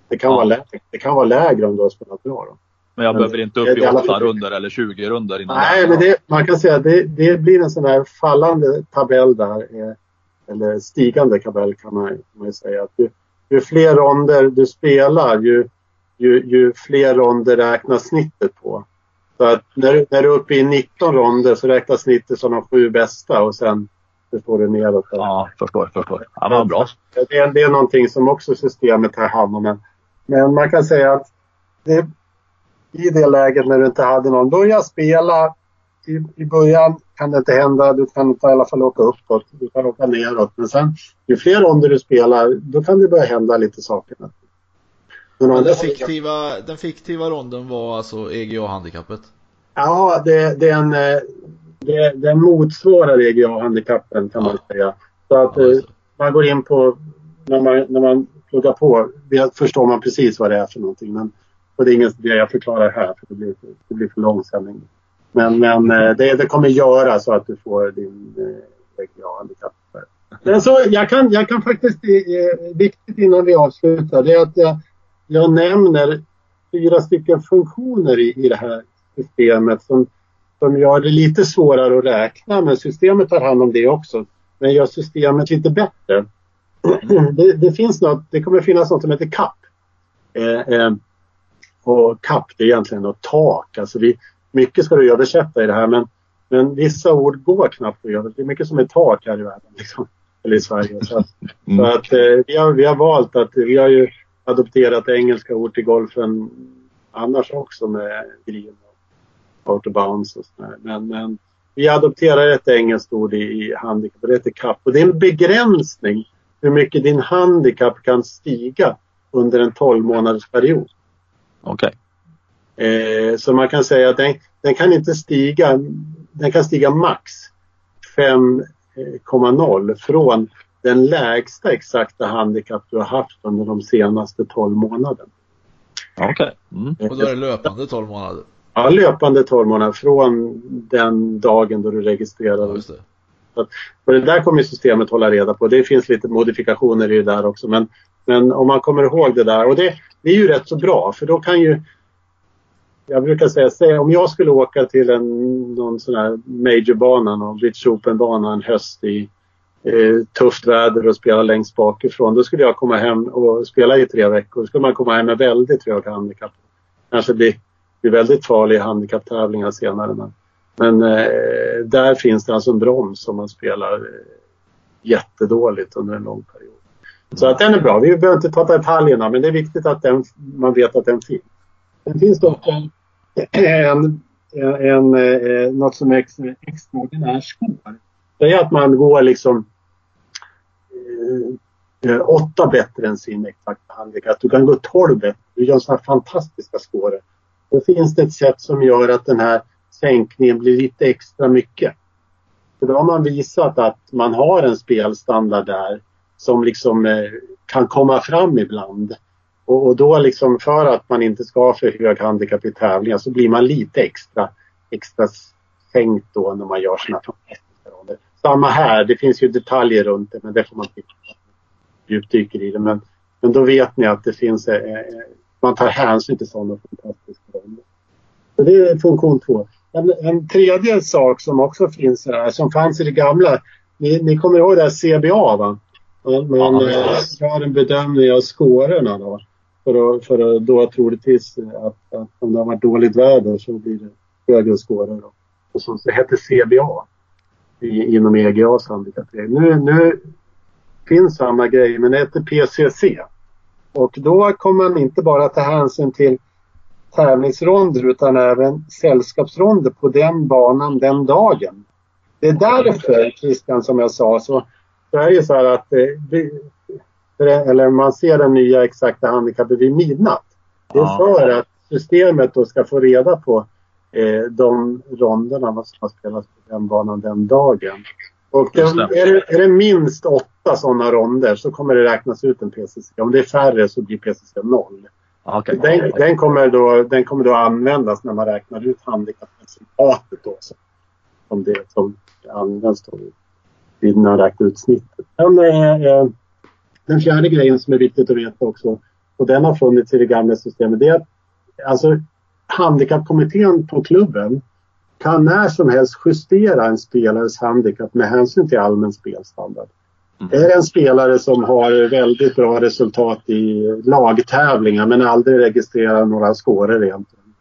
Speaker 3: Det kan,
Speaker 2: Ja.
Speaker 3: vara, lägre, det kan vara lägre om du har spelat bra. Då.
Speaker 2: Men jag
Speaker 3: Men
Speaker 2: behöver inte upp i
Speaker 3: i alla
Speaker 2: 8
Speaker 3: fall-
Speaker 2: runder eller 20 runder innan
Speaker 3: Nej, men det, man kan säga att det, det blir en sån här fallande tabell där. eh, Eller stigande tabell kan man, kan man ju säga. Att ju, ju fler ronder du spelar ju, ju, ju fler ronder räknas snittet på. Så att när, du- när du är uppe i 19 ronder så räknas snittet som de sju bästa och sen förstår du, neråt.
Speaker 2: Ja, förstår, förstår. Ja, men bra.
Speaker 3: Det är, det är någonting som också systemet tar hand om. Men, men man kan säga att det, i det läget när du inte hade någon, börja spela. I, I början kan det inte hända. Du kan inte i alla fall åka uppåt. Du kan åka neråt. Men sen, ju fler ronder du spelar, då kan det börja hända lite saker. Men
Speaker 1: Men den, fiktiva, den fiktiva ronden var alltså EGA-handikappet?
Speaker 3: Ja, det, det, är en, det, det motsvarar EGA-handikappen kan man säga. Så att
Speaker 1: Ja,
Speaker 3: eh, man går in på, när man, när man Plugga på, det förstår man precis vad det är för någonting. Men, och det är inget det jag förklarar här för det blir, det blir för lång sändning. Men, men eh, det, det kommer göra så att du får din eh, handikapp. Men så, jag, kan, jag kan faktiskt, eh, eh, viktigt innan vi avslutar, det är att jag, jag nämner fyra stycken funktioner i, i det här systemet som, som gör det lite svårare att räkna. Men systemet tar hand om det också. Men gör systemet lite bättre. Det, det finns något, det kommer finnas något som heter CAP. Eh, eh, och CAP det är egentligen något tak. Alltså vi, mycket ska du översätta i det här men, men vissa ord går knappt att översätta. Det är mycket som är tak här i världen. Liksom. Eller i Sverige. Så, att- så att, eh, vi, har, vi har valt att vi har ju adopterat engelska ord till golfen annars också med green och out of bounds och sådär. Men, men vi adopterar ett engelskt ord i, i handikapp och det heter CAP. Och det är en begränsning hur mycket din handikapp kan stiga under en 12 månaders period.
Speaker 2: Okej.
Speaker 3: Eh, så man kan säga att den, den kan inte stiga, den kan stiga max 5,0 från den lägsta exakta handikapp du har haft under de senaste 12 månaderna.
Speaker 2: Okej. Mm.
Speaker 1: Och då är det löpande 12 månader?
Speaker 3: Ja, löpande 12 månader från den dagen då du
Speaker 1: Ja,
Speaker 3: registrerar.
Speaker 1: det.
Speaker 3: Och det där kommer systemet hålla reda på. Det finns lite modifikationer i det där också. Men, men om man kommer ihåg det där. Och det, det är ju rätt så bra för då kan ju jag brukar säga, säg, om jag skulle åka till en, någon sån här majorbana, någon British Open-bana en höst i eh, tufft väder och spela längst bakifrån. Då skulle jag komma hem och spela i tre veckor. Då skulle man komma hem med väldigt hög handikapp. Kanske bli, bli väldigt farlig i handikapptävlingar senare. Men, men eh, där finns det alltså en broms om man spelar eh, jättedåligt under en lång period. Så att den är bra. Vi behöver inte ta detaljerna men det är viktigt att den, man vet att den finns. Sen finns det också en, en, en, eh, något som är ex, extraordinär score. Det är att man går liksom eh, eh, åtta bättre än sin exakta handikapp. Du kan gå 12 bättre. Du gör sådana fantastiska scorer. Då finns det ett sätt som gör att den här sänkningen blir lite extra mycket. För då har man visat att man har en spelstandard där som liksom eh, kan komma fram ibland. Och, och då liksom för att man inte ska ha för hög handikapp i tävlingar så blir man lite extra, extra sänkt då när man gör sina fantastiska ronder. Samma här, det finns ju detaljer runt det men det får man titta. Djupdyker i det. Men, men då vet ni att det finns, eh, eh man tar hänsyn till sådana fantastiska ronder. Så det är funktion två. En, en tredje sak som också finns här, som fanns i det gamla. Ni, ni kommer ihåg det här CBA va? Man, man
Speaker 2: Ja,
Speaker 3: eh, gör en bedömning av scorerna då. För att, för att då troligtvis att, att om det har varit dåligt väder så blir det högre scorer. Då. Och så, det hette CBA i, inom EGAs handikappregler. Nu, nu finns samma grej men det heter PCC. Och då kommer man inte bara ta hänsyn till tävlingsronder utan även sällskapsronder på den banan den dagen. Det är därför, Christian, som jag sa, så, så är det så här att eh, eller man ser den nya exakta handikappet vid midnatt. Det är för att systemet då ska få reda på eh, de ronderna som har spelats på den banan den dagen. Och
Speaker 2: det.
Speaker 3: är, det, är det minst åtta sådana ronder så kommer det räknas ut en PCC. Om det är färre så blir PCC noll.
Speaker 2: Okej.
Speaker 3: Den, den, kommer då, den kommer då användas när man räknar ut handikappresultatet då. Som, som det som används då vid när man räknar ut snittet. Den, eh, den fjärde grejen som är viktigt att veta också och den har funnits i det gamla systemet. Det är att alltså, handikappkommittén på klubben kan när som helst justera en spelares handikapp med hänsyn till allmän spelstandard.
Speaker 2: Mm.
Speaker 3: Är det en spelare som har väldigt bra resultat i lagtävlingar men aldrig registrerar några scorer egentligen.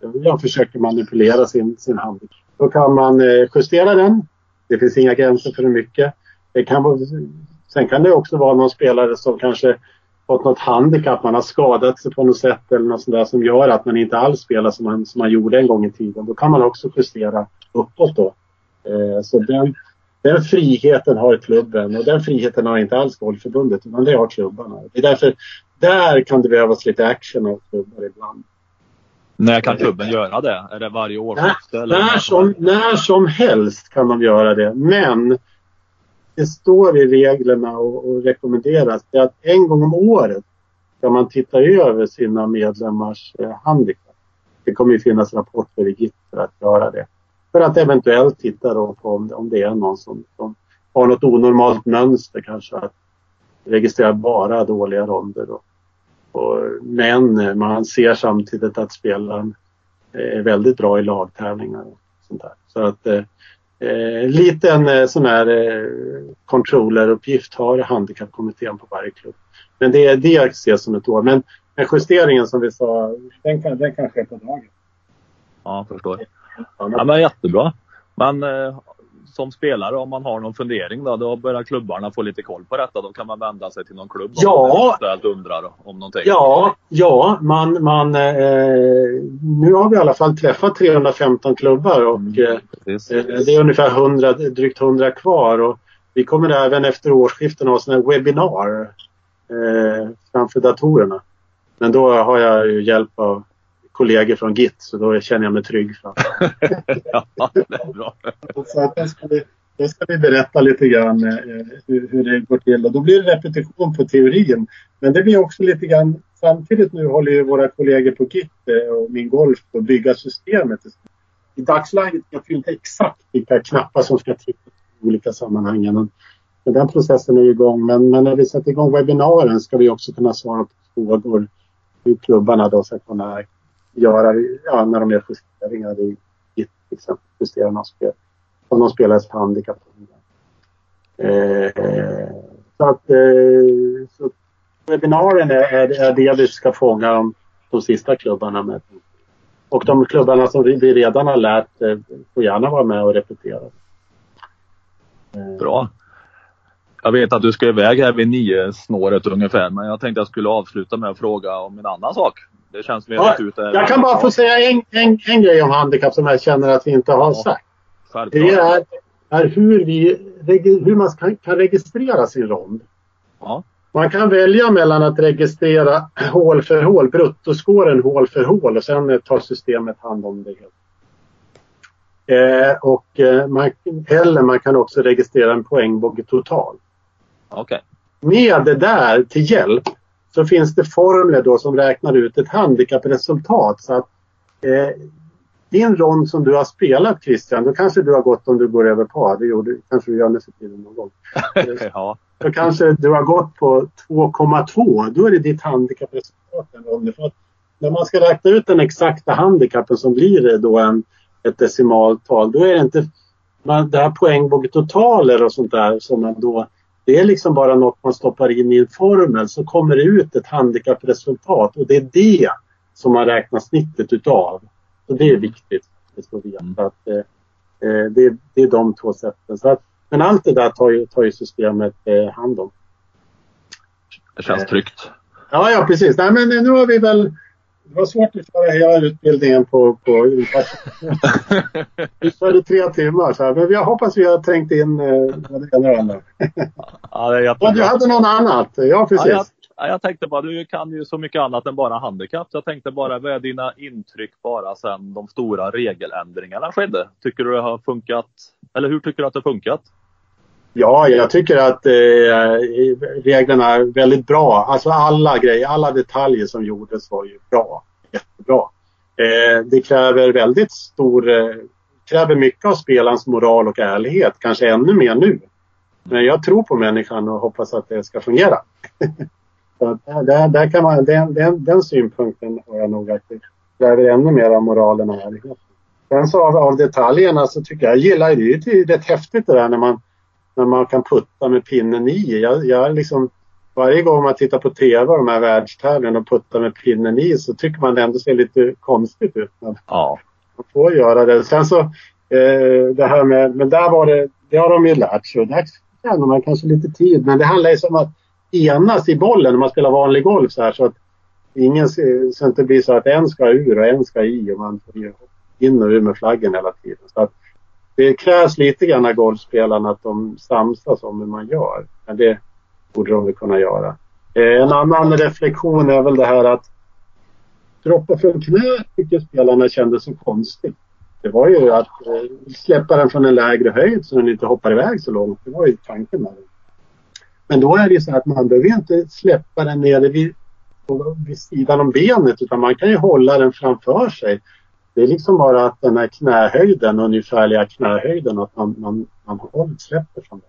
Speaker 3: Jag försöker manipulera sin, sin handikapp. Då kan man eh, justera den Det finns inga gränser för hur mycket. Det kan, sen kan det också vara någon spelare som kanske fått något handikapp, man har skadat sig på något sätt eller något sånt där som gör att man inte alls spelar som man, som man gjorde en gång i tiden. Då kan man också justera uppåt då. Eh, så den, den friheten har klubben och den friheten har inte alls Golfförbundet utan det har klubbarna. Det är därför, där kan det behövas lite action av klubbar ibland.
Speaker 2: När kan klubben göra det? Är det varje årsskifte? eller
Speaker 3: När som, när som helst kan de göra det. Men det står i reglerna och, och rekommenderas att en gång om året ska man titta över sina medlemmars eh, handikapp. Det kommer ju finnas rapporter i GIT för att göra det. För att eventuellt titta då på om, om det är någon som, som har något onormalt mönster kanske. Att registrera bara dåliga ronder. Och, och, men man ser samtidigt att spelaren är väldigt bra i lagtävlingar och sånt där. Så att eh, eh liten eh, sån här eh, controlleruppgift har handikappkommittén på varje klubb. Men det är det jag ser som ett år. Men, men justeringen som vi sa, den kan, den kan ske på dagen.
Speaker 2: Ja, förstår.
Speaker 3: Ja,
Speaker 2: Ja, men jättebra. Men eh, som spelare, om man har någon fundering då, då börjar klubbarna få lite koll på detta. Då kan man vända sig till någon klubb om
Speaker 3: Ja.
Speaker 2: man eventuellt undrar om någonting.
Speaker 3: Ja, ja man, man, eh, nu har vi i alla fall träffat 315 klubbar och eh,
Speaker 2: Precis.
Speaker 3: Eh, Det är ungefär 100, drygt 100 kvar och vi kommer även efter årsskiften ha sådana webbinar eh, framför datorerna. Men då har jag ju hjälp av kollegor från GIT så då känner jag mig trygg.
Speaker 2: Ja, det är bra.
Speaker 3: Så att då, ska vi, då ska vi berätta lite grann eh, hur, hur det går till och då blir det repetition på teorin. Men det blir också lite grann samtidigt nu håller ju våra kollegor på GIT eh, och min golf på att bygga systemet. I dagsläget vet vi inte exakt vilka knappar som ska till i olika sammanhang. Men, men den processen är igång. Men, men när vi sätter igång webbinaren ska vi också kunna svara på frågor hur klubbarna då ska kunna göra ja, när de gör justeringar i GIT till exempel. Justera någon spel, om någon spelares handikapp. Eh, så att eh, så webbinarien är, är, är det vi ska fånga de, de sista klubbarna med. Och de klubbarna som vi redan har lärt eh, får gärna vara med och repetera. Eh,
Speaker 2: Bra. Jag vet att du ska iväg här vid nio snåret ungefär, men jag tänkte jag skulle avsluta med att fråga om en annan sak. Det känns som vi har
Speaker 3: Ja,
Speaker 2: ut det.
Speaker 3: Jag kan bara få säga en, en, en grej om handikapp som jag känner att vi inte har
Speaker 2: Ja.
Speaker 3: sagt. Det är, är hur, vi, hur man kan, kan registrera sin rond.
Speaker 2: Ja.
Speaker 3: Man kan välja mellan att registrera hål för hål, bruttoskåren hål för hål och sen tar systemet hand om det. helt. Eh, och, eh, man, eller man kan också registrera en poängbogge total.
Speaker 2: Okej.
Speaker 3: Med det där till hjälp så finns det formler då som räknar ut ett handikappresultat. Så att, eh, din rond som du har spelat Christian, då kanske du har gått om du går över par. Det gjorde, kanske du gör nu för tiden någon gång.
Speaker 2: Ja.
Speaker 3: Då kanske du har gått på 2,2. Då är det ditt handikappresultat. För När man ska räkna ut den exakta handikappen som blir då en, ett decimaltal. Då är det inte man, det här poängbogetotaler och sånt där som man då det är liksom bara något man stoppar in i en formel så kommer det ut ett handikappresultat och det är det som man räknar snittet utav. Så det är viktigt att veta att eh, eh, det, det är de två sätten. Så att, men allt det där tar ju, tar ju systemet eh, hand om.
Speaker 2: Det känns tryggt.
Speaker 3: Ja, ja precis. Nej, men nu har vi väl... Det var svårt att köra hela utbildningen på, på. Vi körde tre timmar. Så här. Men jag hoppas vi har trängt in eh, det ena och det andra.
Speaker 2: Ja, det är
Speaker 3: du hade någon annat? Ja, precis.
Speaker 2: jag, ja, jag tänkte bara, du kan ju så mycket annat än bara handikapp. Jag tänkte bara, vad är dina intryck bara sen de stora regeländringarna skedde? Tycker du det har funkat? Eller hur tycker du att det har funkat?
Speaker 3: Ja, jag tycker att eh, reglerna är väldigt bra. Alltså alla grejer, alla detaljer som gjordes var ju bra. Jättebra. Eh, det kräver väldigt stor, eh, kräver mycket av spelarens moral och ärlighet. Kanske ännu mer nu. Men jag tror på människan och hoppas att det ska fungera. Så där- där, där kan man, den, den, den synpunkten har jag nog att det kräver ännu mer av moralen och ärligheten. Sen så av, av detaljerna så tycker jag, jag gillar det. Det är ju rätt häftigt det där när man när man kan putta med pinnen i. Jag, jag liksom, varje gång man tittar på TV och de här världstävlingarna och puttar med pinnen i så tycker man det ändå ser lite konstigt ut. Men
Speaker 2: Ja.
Speaker 3: man får göra det. Sen så eh, det här med, men där var det, det har de ju lärt sig. Där tjänar man kanske lite tid. Men det handlar ju om att enas i bollen när man spelar vanlig golf så här. Så att ingen, så att det inte blir så att en ska ur och en ska i och man får in och ur med flaggen hela tiden. Så att det krävs lite grann av golfspelarna att de samsas om hur man gör. Men det borde de väl kunna göra. Eh, en annan reflektion är väl det här att droppa från knä tycker spelarna kändes så konstigt. Det var ju att eh, släppa den från en lägre höjd så den inte hoppar iväg så långt. Det var ju tanken med den. Men då är det ju så att man behöver inte släppa den nere vid, vid sidan om benet utan man kan ju hålla den framför sig. Det är liksom bara att den här knähöjden, ungefärliga knähöjden, att man, man, man håller, släpper från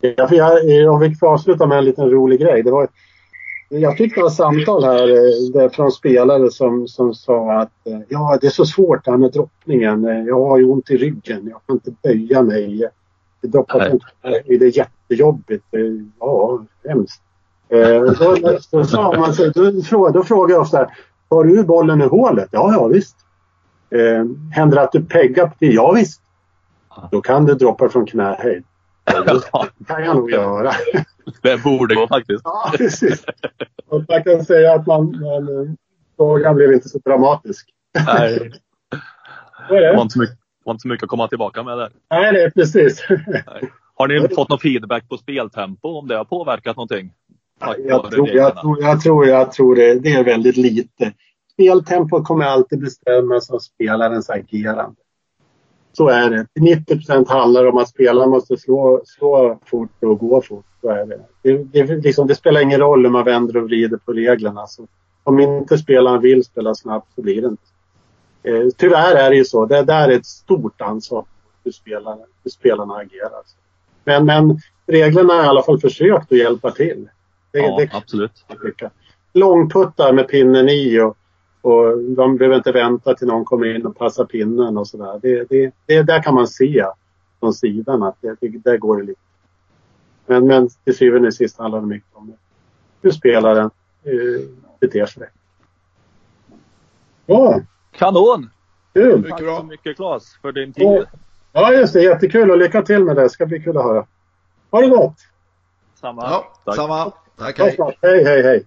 Speaker 3: den. Ja, för jag, om vi får avsluta med en liten rolig grej. Det var, jag fick några samtal här eh, från spelare som, som sa att eh, ja, det är så svårt det här med droppningen. Eh, jag har ju ont i ryggen. Jag kan inte böja mig. Det droppar inte. Det är jättejobbigt. Ja, hemskt. Då, då, man, då, då frågar jag ofta, tar du bollen i hålet? Ja, ja visst. Eh, händer det att du peggar på det? Ja, visst. Då kan du droppa från knähöjd. Det kan jag nog göra.
Speaker 2: Det borde gå faktiskt.
Speaker 3: Ja, precis. Och man kan säga att man, man, frågan blev inte så dramatisk.
Speaker 2: Nej. det var inte så mycket, var inte så mycket att komma tillbaka med där.
Speaker 3: Nej, det är precis.
Speaker 2: Nej. Har ni fått någon feedback på speltempo om det har påverkat någonting?
Speaker 3: Jag tror, jag, tror, jag, tror, jag tror det, det är väldigt lite. Speltempot kommer alltid bestämmas av spelarens agerande. Så är det. 90 procent handlar om att spelaren måste slå, slå fort och gå fort. Så är det. Det, det, liksom, det spelar ingen roll hur man vänder och vrider på reglerna. Så om inte spelaren vill spela snabbt så blir det inte. Eh, tyvärr är det ju så. Det där är ett stort ansvar hur spelarna, hur spelarna agerar. Men, men reglerna har i alla fall försökt att hjälpa till.
Speaker 2: Det, ja, det, absolut.
Speaker 3: Långputtar med pinnen i och och de behöver inte vänta till någon kommer in och passar pinnen och sådär. Det, det, det, där kan man se från sidan att det, det, där går det lite. Men, men till syvende och sist handlar det mycket om hur spelaren uh, beter sig. Ja.
Speaker 2: Kanon!
Speaker 3: Kul!
Speaker 2: Tack så mycket Claes för din tid.
Speaker 3: Ja just det, jättekul och lycka till med det. Det ska bli kul att höra. Ha det gott!
Speaker 2: Samma.
Speaker 1: Ja,
Speaker 2: Tack.
Speaker 1: samma. Tack, hej.
Speaker 3: Hej, hej, hej.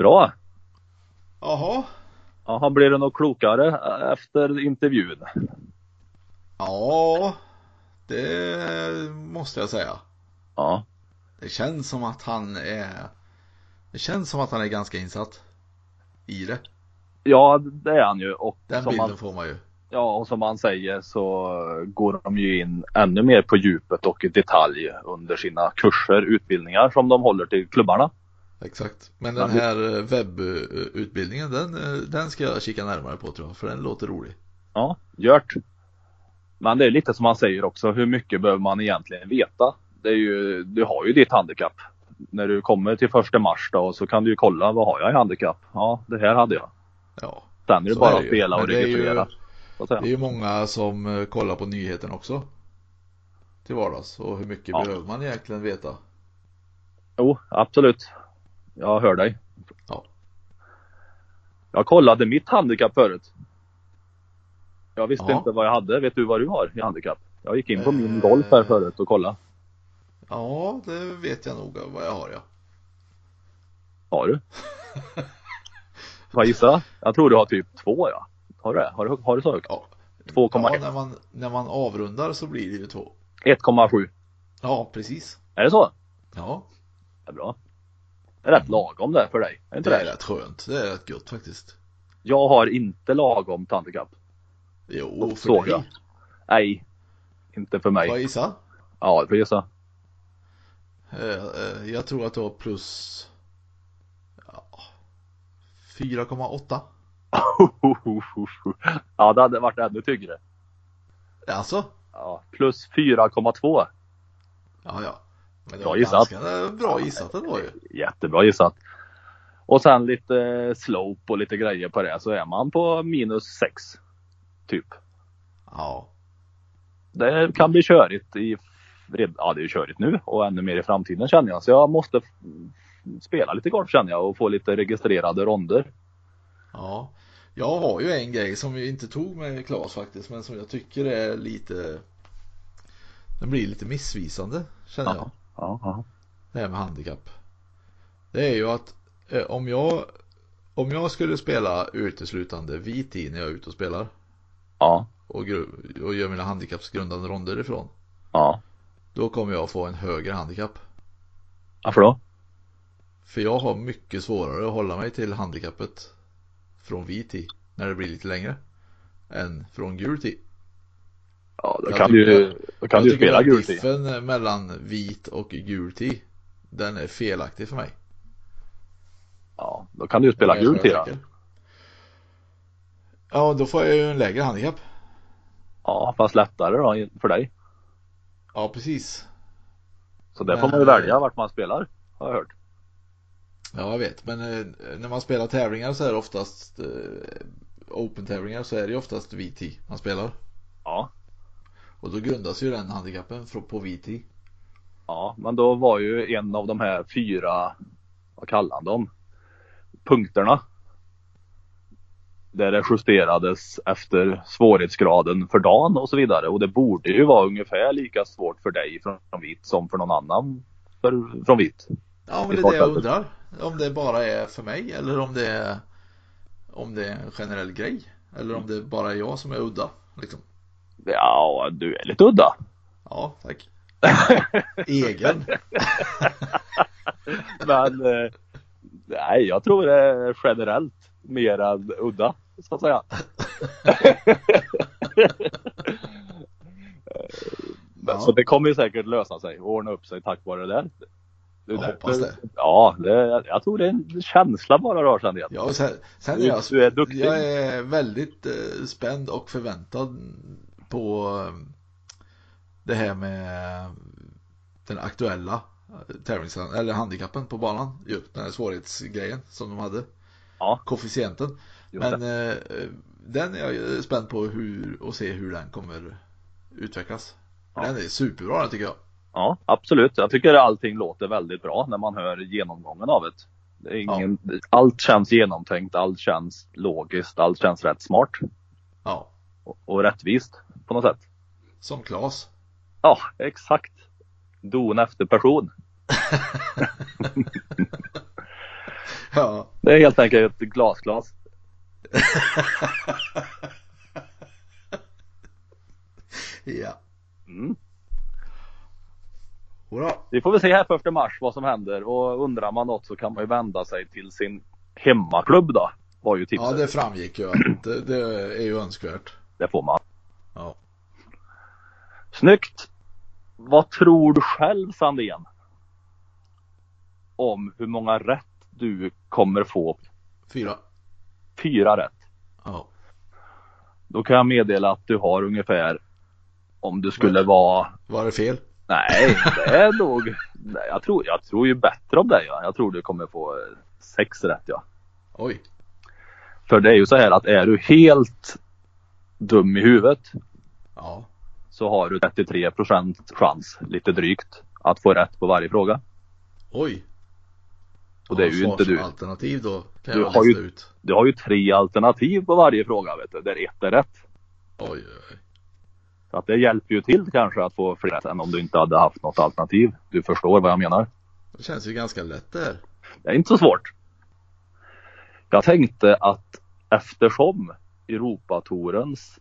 Speaker 2: Bra!
Speaker 1: Jaha.
Speaker 2: Jaha, blir det något klokare efter intervjun?
Speaker 1: Ja, det måste jag säga.
Speaker 2: Ja.
Speaker 1: Det känns som att han är Det känns som att han är ganska insatt i det.
Speaker 2: Ja, det är han ju. Och
Speaker 1: Den bilden
Speaker 2: han,
Speaker 1: får man ju.
Speaker 2: ja, och som han säger så går de ju in ännu mer på djupet och i detalj under sina kurser, utbildningar som de håller till klubbarna.
Speaker 1: Exakt. Men den här eh, webbutbildningen den, eh, den ska jag kika närmare på tror jag. För den låter rolig.
Speaker 2: Ja, gjort. Men det är lite som han säger också, hur mycket behöver man egentligen veta? Det är ju, du har ju ditt handikapp. När du kommer till första mars då så kan du ju kolla, vad har jag i handikapp? Ja, det här hade jag.
Speaker 1: Ja.
Speaker 2: Sen är det bara
Speaker 1: är
Speaker 2: att
Speaker 1: det ju.
Speaker 2: spela och registrera. att.
Speaker 1: Det är ju många som eh, kollar på nyheten också. Till vardags. Och hur mycket
Speaker 2: Ja.
Speaker 1: behöver man egentligen veta?
Speaker 2: Jo, absolut. Jag hör dig.
Speaker 1: Ja.
Speaker 2: Jag kollade mitt handikapp förut. Jag visste
Speaker 1: Ja.
Speaker 2: inte vad jag hade. Vet du vad du har i handikapp? Jag gick in på min
Speaker 1: Eh.
Speaker 2: golf här förut och kollade.
Speaker 1: Ja, det vet jag nog vad jag har ja.
Speaker 2: Har du? Jag gissa? Jag tror du har typ två ja. Har du det? Har du, har du så högt?
Speaker 1: Ja.
Speaker 2: 2,1.
Speaker 1: Ja, när man, när man avrundar så blir det ju två.
Speaker 2: 1,7.
Speaker 1: Ja, precis.
Speaker 2: Är det så?
Speaker 1: Ja,
Speaker 2: Det är bra. Det är rätt lagom det för dig. Är inte
Speaker 1: det
Speaker 2: det?
Speaker 1: är rätt skönt. Det är rätt gött faktiskt.
Speaker 2: Jag har inte lagom handikapp.
Speaker 1: Jo, för dig.
Speaker 2: jag. Nej. Inte för
Speaker 1: Får jag
Speaker 2: mig.
Speaker 1: gissa?
Speaker 2: Ja, du får gissa.
Speaker 1: Eh, eh, Jag tror att du har plus ja, 4,8.
Speaker 2: ja, det hade varit ännu tyngre.
Speaker 1: Alltså?
Speaker 2: Ja, plus 4,2.
Speaker 1: Ja, ja.
Speaker 2: Bra gissat.
Speaker 1: bra gissat ändå ju.
Speaker 2: Jättebra gissat. Och sen lite slope och lite grejer på det så är man på minus 6. Typ.
Speaker 1: Ja.
Speaker 2: Det kan bli körigt i, ja det är ju körigt nu och ännu mer i framtiden känner jag. Så jag måste spela lite golf känner jag och få lite registrerade ronder.
Speaker 1: Ja. Jag har ju en grej som vi inte tog med Claes faktiskt, men som jag tycker är lite Den blir lite missvisande, känner jag.
Speaker 2: Ja, ja.
Speaker 1: Det här med handikapp. Det är ju att eh, om jag Om jag skulle spela uteslutande vit i när jag är ute och spelar
Speaker 2: ja,
Speaker 1: och, och gör mina handikappsgrundande ronder ifrån
Speaker 2: ja.
Speaker 1: Då kommer jag få en högre handikapp.
Speaker 2: Varför då?
Speaker 1: För jag har mycket svårare att hålla mig till handikappet från vit i när det blir lite längre än från gul tee.
Speaker 2: Ja, då kan du, då kan du spela gult i.
Speaker 1: diffen mellan vit och gul tee Den är felaktig för mig.
Speaker 2: Ja, då kan du spela då.
Speaker 1: tycker. Ja, då får jag ju en lägre handikapp.
Speaker 2: Ja, fast lättare då för dig.
Speaker 1: Ja, precis.
Speaker 2: Så där får man ju
Speaker 1: eh,
Speaker 2: välja vart man spelar. Har jag hört.
Speaker 1: Ja, jag vet. Men eh, när man spelar tävlingar så är det oftast eh, Open tävlingar så är det ju oftast tee man spelar.
Speaker 2: Ja.
Speaker 1: Och då grundas ju den handikappen på vit tee.
Speaker 2: Ja, men då var ju en av de här fyra, vad kallar han dem? Punkterna. Där det justerades efter svårighetsgraden för dagen och så vidare. Och det borde ju vara ungefär lika svårt för dig från vit som för någon annan för, från vit.
Speaker 1: Ja, men det är det jag undrar. Om det bara är för mig eller om det är om det är en generell grej. Eller om det bara är jag som är udda. Liksom.
Speaker 2: Ja, du är lite udda.
Speaker 1: Ja, tack. Egen.
Speaker 2: Men eh, nej, jag tror det är generellt mer än udda, så att säga.
Speaker 1: Ja.
Speaker 2: Så det kommer ju säkert lösa sig och ordna upp sig tack vare det där.
Speaker 1: Jag hoppas det.
Speaker 2: Ja, det, jag tror det är en känsla bara rör jag.
Speaker 1: Ja, sen, sen
Speaker 2: Du-
Speaker 1: jag,
Speaker 2: du är duktig.
Speaker 1: jag är väldigt eh, spänd och förväntad på eh, det här med den aktuella eh, tävlings eller handikappen på banan. Ju, den här svårighetsgrejen som de hade.
Speaker 2: Ja.
Speaker 1: Koefficienten. Men eh, den är jag spänd på hur och se hur den kommer utvecklas.
Speaker 2: Ja.
Speaker 1: Den är superbra den tycker jag.
Speaker 2: Ja, absolut. Jag tycker allting låter väldigt bra när man hör genomgången av det. det är ingen, Allt känns genomtänkt, allt känns logiskt, allt känns rätt smart
Speaker 1: Ja,
Speaker 2: och, och rättvist på något sätt.
Speaker 1: som Klas.
Speaker 2: Ja, exakt. Don efter person.
Speaker 1: Ja.
Speaker 2: Det är helt enkelt ett glasglas.
Speaker 1: ja.
Speaker 2: Mm.
Speaker 1: Hurra.
Speaker 2: Vi får väl se här på 1 mars vad som händer och undrar man något så kan man ju vända sig till sin hemmaklubb då. Var ju tipset.
Speaker 1: Ja, det framgick ju att det, det är ju önskvärt.
Speaker 2: Det får man.
Speaker 1: Ja.
Speaker 2: Snyggt! Vad tror du själv Sandén? Om hur många rätt du kommer få?
Speaker 1: Fyra.
Speaker 2: Fyra rätt.
Speaker 1: Ja.
Speaker 2: Då kan jag meddela att du har ungefär om du skulle vara
Speaker 1: Var det fel?
Speaker 2: Nej, det är nog nej, jag, tror, jag tror ju bättre om dig. Ja. Jag tror du kommer få eh, sex rätt ja.
Speaker 1: Oj.
Speaker 2: För det är ju så här att är du helt dum i huvudet
Speaker 1: Ja.
Speaker 2: så har du 33% chans, lite drygt, att få rätt på varje fråga.
Speaker 1: Oj.
Speaker 2: Och det är ju inte du.
Speaker 1: Alternativ då kan
Speaker 2: Du
Speaker 1: jag
Speaker 2: har ju-
Speaker 1: ut.
Speaker 2: Du har ju tre alternativ på varje fråga vet du, där ett är rätt.
Speaker 1: Oj, oj, oj.
Speaker 2: Så att det hjälper ju till kanske att få fler rätt än om du inte hade haft något alternativ. Du förstår vad jag menar.
Speaker 1: Det känns ju ganska lätt det här.
Speaker 2: Det är inte så svårt. Jag tänkte att eftersom Europatorens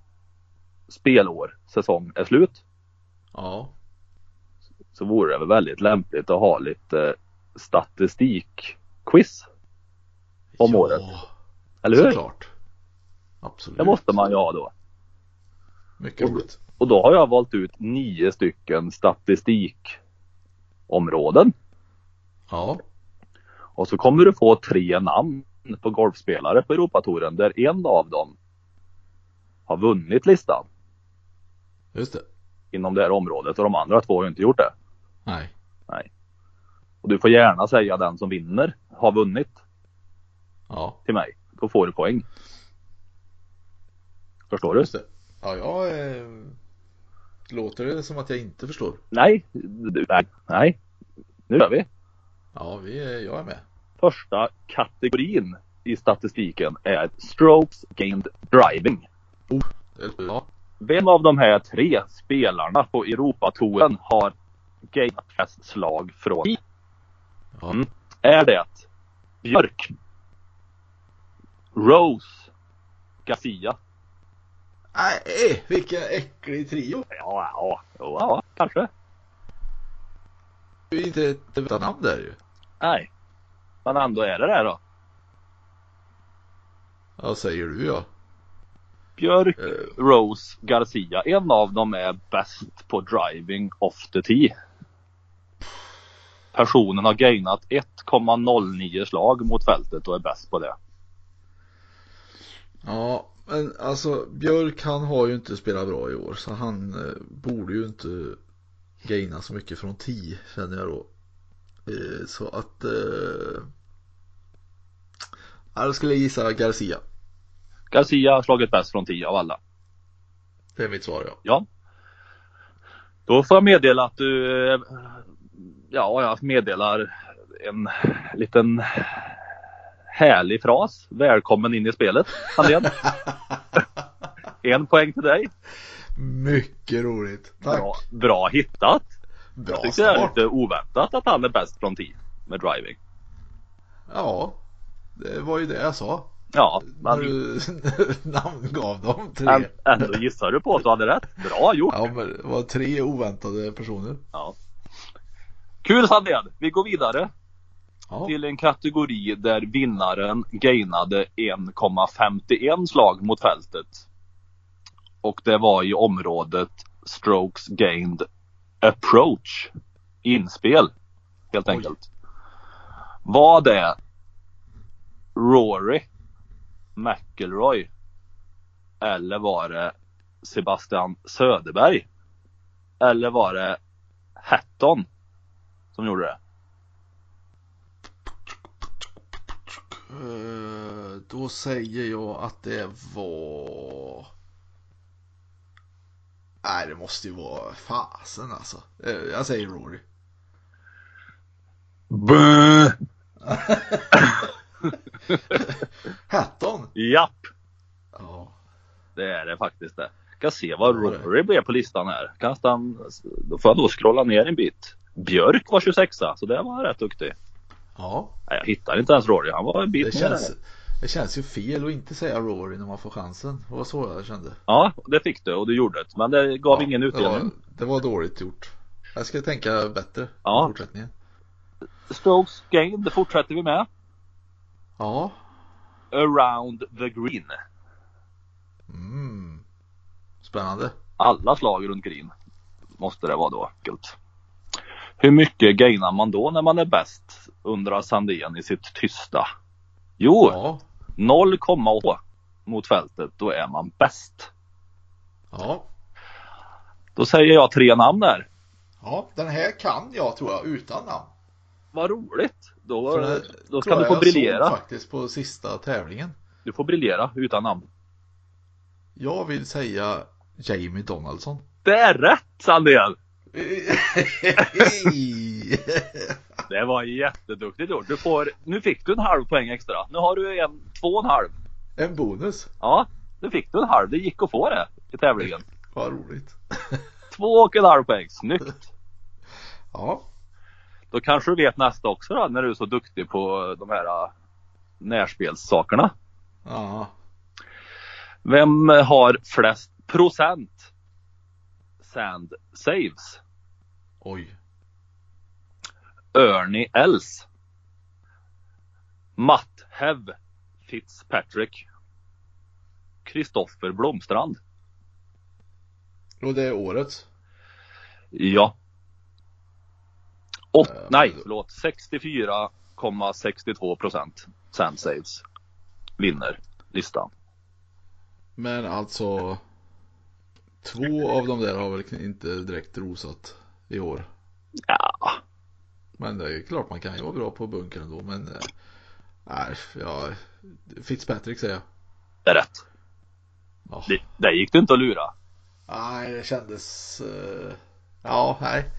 Speaker 2: spelår, säsong är slut
Speaker 1: Ja.
Speaker 2: så vore det väl väldigt lämpligt att ha lite statistikquiz. Om
Speaker 1: ja,
Speaker 2: året. Eller hur?
Speaker 1: Såklart. Absolut.
Speaker 2: Det måste man ju ha då.
Speaker 1: Mycket roligt.
Speaker 2: Och då har jag valt ut nio stycken statistikområden.
Speaker 1: Ja.
Speaker 2: Och så kommer du få tre namn på golfspelare på Europatouren där en av dem har vunnit listan
Speaker 1: Just det.
Speaker 2: inom det här området och de andra två har ju inte gjort det.
Speaker 1: Nej.
Speaker 2: Och du får gärna säga den som vinner har vunnit
Speaker 1: Ja.
Speaker 2: till mig. Då får du poäng. Förstår du?
Speaker 1: Just det. Ja, jag eh, Låter det som att jag inte förstår?
Speaker 2: Nej, du, nej, nej. Nu gör vi.
Speaker 1: Ja, vi jag är med.
Speaker 2: Första kategorin i statistiken är strokes gained driving.
Speaker 1: Ja.
Speaker 2: Vem av de här tre spelarna på Europatouren har gainat flest slag från?
Speaker 1: Ja.
Speaker 2: Mm. Är det Björk? Rose? Garcia?
Speaker 1: Nej, vilken äcklig trio.
Speaker 2: Ja, ja, ja, ja kanske.
Speaker 1: Det är ju inte ett utan namn där ju.
Speaker 2: Nej. Men ändå är det det då.
Speaker 1: Ja, säger du ja.
Speaker 2: Björk,
Speaker 1: Eh.
Speaker 2: Rose, Garcia. En av dem är bäst på driving off the tee. Personen har gainat 1,09 slag mot fältet och är bäst på det.
Speaker 1: Ja, men alltså Björk han har ju inte spelat bra i år så han eh, borde ju inte gaina så mycket från 10 känner jag då. Eh, så att eh, ja, då skulle jag gissa Garcia.
Speaker 2: Garcia har slagit bäst från 10 av alla.
Speaker 1: Det är mitt svar ja.
Speaker 2: Ja. Då får jag meddela att du, eh, ja jag meddelar en liten härlig fras. Välkommen in i spelet, Andrén. en poäng till dig.
Speaker 1: Mycket roligt. Tack.
Speaker 2: Bra, bra hittat.
Speaker 1: Bra
Speaker 2: Jag tyckte det är lite oväntat att han är bäst från 10 med driving.
Speaker 1: Ja, det var ju det jag sa.
Speaker 2: Ja, men
Speaker 1: du namngav dem tre.
Speaker 2: än- ändå gissar du på att du hade rätt. Bra gjort!
Speaker 1: Ja, men det var tre oväntade personer.
Speaker 2: Ja. Kul Sandén! Vi går vidare
Speaker 1: Ja,
Speaker 2: till en kategori där vinnaren gainade 1,51 slag mot fältet. Och det var i området Strokes Gained Approach. Inspel, helt
Speaker 1: Oj.
Speaker 2: enkelt. Vad är Rory McIlroy eller var det Sebastian Söderberg? Eller var det Hatton som gjorde det?
Speaker 1: Eh, Då säger jag att det var... Nej, det måste ju vara fasen alltså. Eh, Jag säger Rory.
Speaker 2: Bö!
Speaker 1: Hatton!
Speaker 2: Japp,
Speaker 1: Ja.
Speaker 2: det är det faktiskt det. Ska se vad. Rory blev på listan här. Kanske han, då får jag då scrolla ner en bit. Björk var 26 så det var rätt duktig.
Speaker 1: Ja,
Speaker 2: Nej, jag hittar inte ens Rory, han var en bit
Speaker 1: det känns,
Speaker 2: där.
Speaker 1: det känns ju fel att inte säga Rory när man får chansen. Det var så jag kände.
Speaker 2: Ja, det fick du och du gjorde det. Men det gav
Speaker 1: Ja,
Speaker 2: ingen utdelning.
Speaker 1: det var dåligt gjort. Jag ska tänka bättre
Speaker 2: Ja.
Speaker 1: i fortsättningen.
Speaker 2: Strokes gained, det fortsätter vi med.
Speaker 1: Ja.
Speaker 2: Around the green.
Speaker 1: Mm. Spännande.
Speaker 2: Alla slag runt green. Måste det vara då enkelt. Hur mycket gainar man då när man är bäst? Undrar Sandén i sitt tysta. Jo,
Speaker 1: Ja.
Speaker 2: 0,8 mot fältet, då är man bäst.
Speaker 1: Ja.
Speaker 2: Då säger jag tre namn där.
Speaker 1: Ja, den här kan jag tror jag utan namn.
Speaker 2: Vad roligt! Då,
Speaker 1: det
Speaker 2: då ska du få
Speaker 1: jag
Speaker 2: briljera.
Speaker 1: såg faktiskt på sista tävlingen.
Speaker 2: Du får briljera utan namn.
Speaker 1: Jag vill säga Jamie Donaldson.
Speaker 2: Det är rätt Sandén! Det var jätteduktigt gjort. Du får, nu fick du en halv poäng extra. Nu har du en, två och en halv.
Speaker 1: en bonus.
Speaker 2: Ja, nu fick du en halv. Det gick att få det i tävlingen.
Speaker 1: Vad roligt.
Speaker 2: Två och en halv poäng. Snyggt!
Speaker 1: Ja.
Speaker 2: Då kanske du vet nästa också då, när du är så duktig på de här äh, närspelssakerna.
Speaker 1: Ja.
Speaker 2: Vem har flest procent sand saves?
Speaker 1: Oj.
Speaker 2: Ernie Els. Matt Hev Fitzpatrick. Kristoffer Blomstrand.
Speaker 1: Och det är årets.
Speaker 2: Ja. Åt,
Speaker 1: Eh,
Speaker 2: nej, förlåt. 64,62 procent sand saves vinner listan.
Speaker 1: Men alltså. Två av de där har väl inte direkt rosat i år.
Speaker 2: Ja,
Speaker 1: Men det är klart man kan ju vara bra på bunkern ändå. Men. eh, Nej, ja. Fitzpatrick säger jag.
Speaker 2: det är rätt.
Speaker 1: Ja.
Speaker 2: Det, där gick det inte att lura.
Speaker 1: Nej, det kändes. eh, Ja, nej.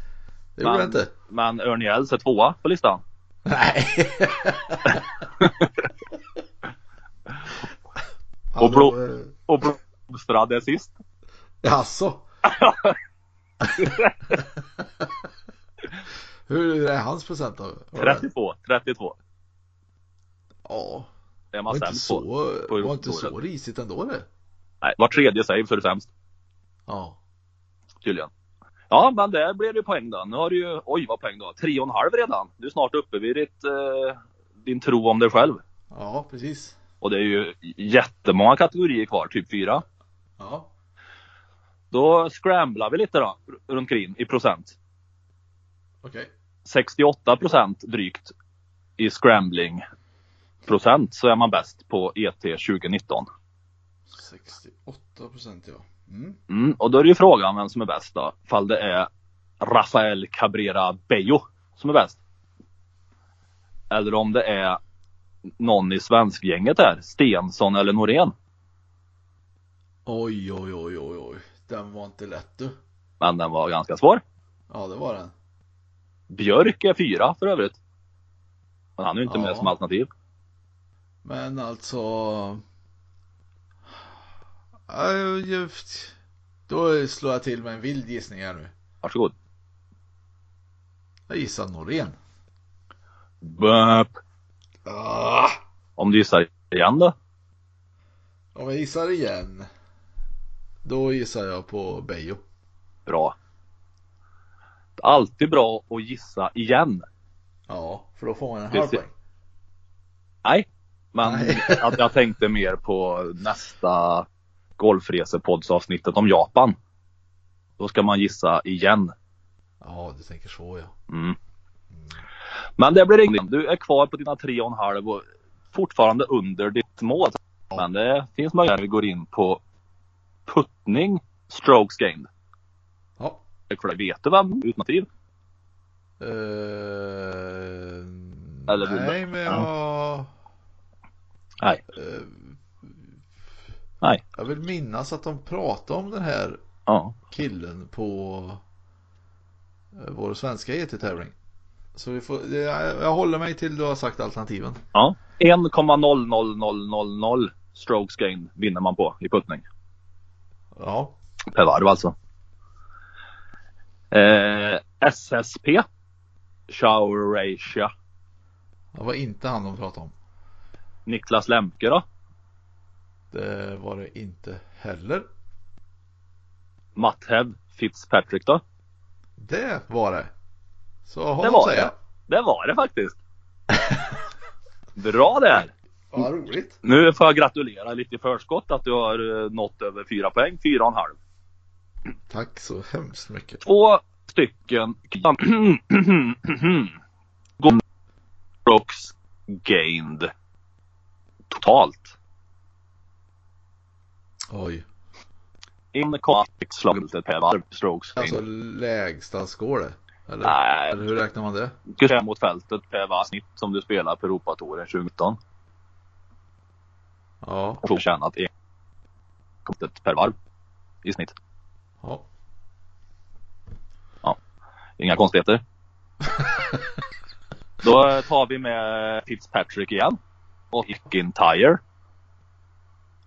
Speaker 1: Det gjorde det inte.
Speaker 2: men Ernie Els är tvåa på listan.
Speaker 1: Nej.
Speaker 2: Och blå- Och Blomstrand är sist.
Speaker 1: Jaså? Hur är hans procent då? Var det-
Speaker 2: 32, 32.
Speaker 1: Ja.
Speaker 2: Det är man
Speaker 1: var inte
Speaker 2: sämst på.
Speaker 1: så,
Speaker 2: på
Speaker 1: var inte så risigt ändå det.
Speaker 2: Nej, var tredje save så är det sämst.
Speaker 1: Ja.
Speaker 2: Tydligen. Ja, men där blev det poäng då. Nu har du ju, oj vad poäng då. Tre och en halv redan. Du är snart uppe vid ditt, eh, din tro om dig själv.
Speaker 1: Ja, precis.
Speaker 2: Och det är ju jättemånga kategorier kvar, typ fyra.
Speaker 1: Ja.
Speaker 2: Då scramblar vi lite då, runt kring i procent.
Speaker 1: Okej.
Speaker 2: 68 procent drygt i scrambling procent så är man bäst på ET 2019.
Speaker 1: 68 procent ja. Mm.
Speaker 2: Mm, och då är det ju frågan vem som är bäst då. Fall det är Rafael Cabrera Bello som är bäst. Eller om det är någon i svenskgänget här, Stensson eller Norén.
Speaker 1: Oj, oj, oj, oj, oj. Den var inte lätt du.
Speaker 2: Men den var ganska svår.
Speaker 1: Ja, det var den.
Speaker 2: Björk är fyra för övrigt. Men han är ju inte
Speaker 1: Ja.
Speaker 2: med som alternativ.
Speaker 1: Men alltså. Då slår jag till med en vild gissning här nu.
Speaker 2: Varsågod.
Speaker 1: Jag gissar Norén.
Speaker 2: Böp.
Speaker 1: Ah,
Speaker 2: Om du gissar igen då?
Speaker 1: om jag gissar igen. Då gissar jag på Bejo.
Speaker 2: Bra. Alltid bra att gissa igen.
Speaker 1: Ja, för då får man en halv poäng.
Speaker 2: Nej, men
Speaker 1: Nej.
Speaker 2: att jag tänkte mer på nästa golfresepoddsavsnittet om Japan. Då ska man gissa igen.
Speaker 1: Ja, du tänker så ja.
Speaker 2: Mm. Men det blir inget. Du är kvar på dina tre och en halv och fortfarande under ditt mål. Men det finns möjlighet vi går in på puttning, strokes gained.
Speaker 1: Ja.
Speaker 2: Vet du vem alternativ?
Speaker 1: Eh,
Speaker 2: Eller
Speaker 1: nej,
Speaker 2: du-
Speaker 1: men jag...
Speaker 2: Nej.
Speaker 1: Eh,
Speaker 2: Nej.
Speaker 1: Jag vill minnas att de pratade om den här
Speaker 2: Ja.
Speaker 1: killen på eh, vår svenska ET-tävling. Så vi får, jag, jag håller mig till du har sagt alternativen.
Speaker 2: ja. 1,00000 strokes gained vinner man på i puttning.
Speaker 1: Ja.
Speaker 2: Per varv alltså. Eh, SSP. Shower Asia.
Speaker 1: Det var inte han de pratade om.
Speaker 2: Niklas Lemke då?
Speaker 1: Det var det inte heller.
Speaker 2: Matt Hev Fitzpatrick då?
Speaker 1: Det var det. Så honom
Speaker 2: Det var
Speaker 1: säger
Speaker 2: det. Det var det faktiskt. Bra där!
Speaker 1: jag. Vad roligt.
Speaker 2: Nu får jag gratulera lite i förskott att du har eh, nått över fyra poäng, fyra och en halv.
Speaker 1: Tack så hemskt mycket.
Speaker 2: Två stycken strokes gained totalt.
Speaker 1: Oj.
Speaker 2: 1,6 slaget per varv strokes
Speaker 1: Alltså lägsta score? Eller?
Speaker 2: Nej.
Speaker 1: Eller hur räknar man det?
Speaker 2: Kanske mot fältet per varv snitt som du spelar på Europatouren 2019.
Speaker 1: Ja.
Speaker 2: Och får tjänat 1,1 per varv i snitt.
Speaker 1: ja.
Speaker 2: Inga konstigheter. Då tar vi med Fitzpatrick igen. Och McIntyre.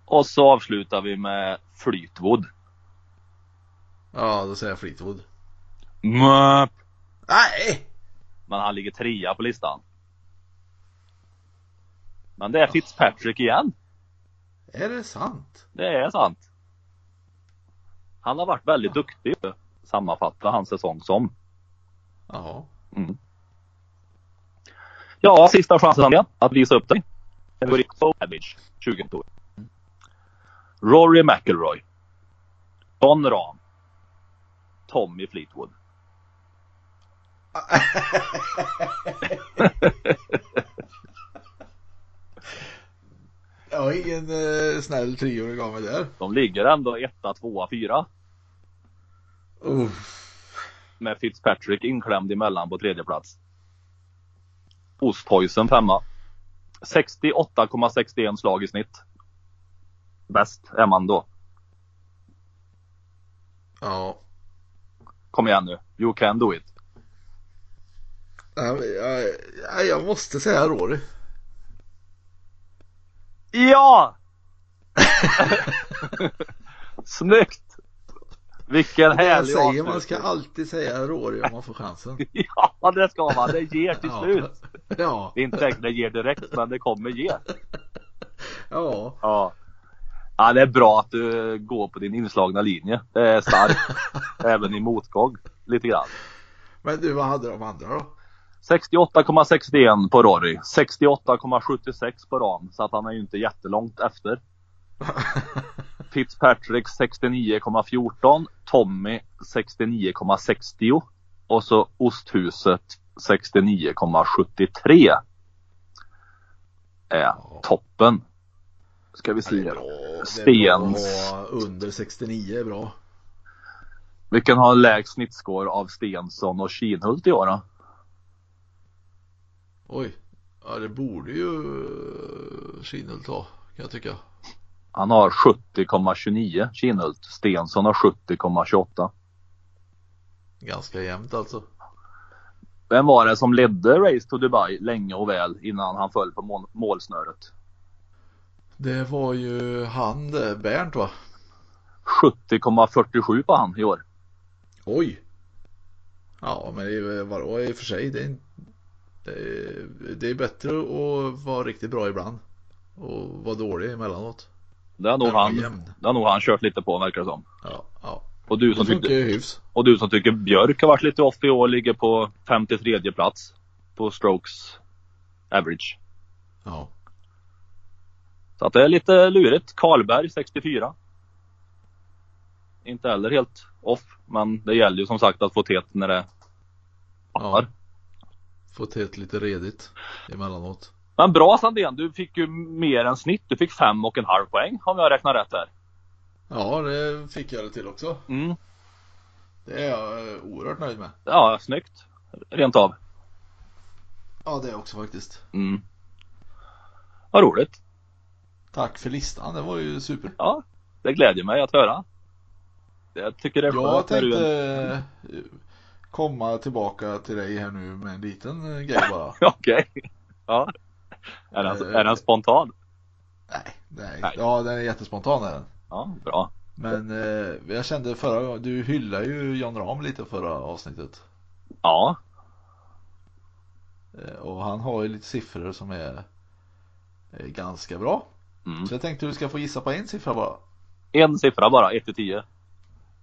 Speaker 2: Och så avslutar vi med Fleetwood.
Speaker 1: Ja, då säger jag Fleetwood.
Speaker 2: Möp.
Speaker 1: Nej!
Speaker 2: Men han ligger trea på listan. Men det är Fitzpatrick igen.
Speaker 1: Är det sant?
Speaker 2: Det är sant. Han har varit väldigt duktig att sammanfatta hans säsong som.
Speaker 1: Jaha.
Speaker 2: Mm. Ja, sista chansen att visa upp dig. På Savage 20 år. Rory McIlroy. John Rahm. Tommy Fleetwood.
Speaker 1: Jag har ingen eh, snäll trio gav mig där.
Speaker 2: De ligger ändå etta, tvåa, fyra.
Speaker 1: Uh.
Speaker 2: Med Fitzpatrick inklämd emellan på tredje plats. Osthuisen femma. 68,61 slag i snitt. Bäst är man då.
Speaker 1: Ja.
Speaker 2: Kom igen nu. You can do it.
Speaker 1: Jag, jag, jag måste säga Rory.
Speaker 2: Ja! Snyggt! Vilken
Speaker 1: Det jag
Speaker 2: härlig
Speaker 1: säger, man ska alltid säga Rory om man får chansen.
Speaker 2: Ja, det ska man. Det ger till slut.
Speaker 1: Ja.
Speaker 2: Det är inte säkert det ger direkt, men det kommer ge.
Speaker 1: Ja.
Speaker 2: Ja. Ja, det är bra att du går på din inslagna linje. Det är starkt. Även i motgång. Lite grann.
Speaker 1: Men du, vad hade de andra då?
Speaker 2: 68,61 på Rory. 68,76 på Ram. Så att han är ju inte jättelångt efter. Fitzpatrick 69,14. Tommy 69,60. Och så Osthuset 69,73. Är toppen. Ska vi se.
Speaker 1: är
Speaker 2: Stens.
Speaker 1: under 69 är bra.
Speaker 2: Vilken har lägst snittscore av Stensson och Kinhult i år då?
Speaker 1: Oj. Ja, det borde ju Kinhult ha, kan jag tycka.
Speaker 2: Han har 70,29 Kinhult. Stensson har 70,28.
Speaker 1: Ganska jämnt alltså.
Speaker 2: Vem var det som ledde Race to Dubai länge och väl innan han föll på mål- målsnöret?
Speaker 1: Det var ju han det, Bernt va?
Speaker 2: 70,47 på han i år.
Speaker 1: Oj. Ja, men vadå i och för sig. Det är, det är, bättre att vara riktigt bra ibland. Och vara dålig emellanåt.
Speaker 2: Det har nog, han, det har nog han kört lite på verkar det som.
Speaker 1: Ja, ja.
Speaker 2: Och du, som tyckte, och du som tycker Björk har varit lite off i år ligger på 53 plats på strokes average.
Speaker 1: Ja.
Speaker 2: Så att det är lite lurigt. Karlberg 64. Inte heller helt off, men det gäller ju som sagt att få tet när det passar.
Speaker 1: Fått till lite redigt emellanåt.
Speaker 2: Men bra Sandén, du fick ju mer än snitt. Du fick fem och en halv poäng om jag räknar rätt här.
Speaker 1: Ja, det fick jag det till också.
Speaker 2: Mm.
Speaker 1: Det är jag eh, oerhört nöjd med.
Speaker 2: Ja, snyggt. Rent av.
Speaker 1: Ja, det är jag också faktiskt.
Speaker 2: Mm. Vad roligt.
Speaker 1: Tack för listan, det var ju super.
Speaker 2: Ja, det glädjer mig att höra. Jag tycker det är
Speaker 1: Jag
Speaker 2: när du...
Speaker 1: tänkte eh, komma tillbaka till dig här nu med en liten eh, grej bara.
Speaker 2: Okej. Ja. Är den,
Speaker 1: Eh.
Speaker 2: är den spontan?
Speaker 1: Nej, nej.
Speaker 2: Nej.
Speaker 1: Ja, den är jättespontan är den.
Speaker 2: Ja, bra.
Speaker 1: Men eh, jag kände förra gången, du hyllade ju John Rahm lite förra avsnittet.
Speaker 2: Ja,
Speaker 1: och han har ju lite siffror som är ganska bra.
Speaker 2: Mm.
Speaker 1: Så jag tänkte du ska få gissa på en siffra bara.
Speaker 2: en siffra bara, 1 till 10.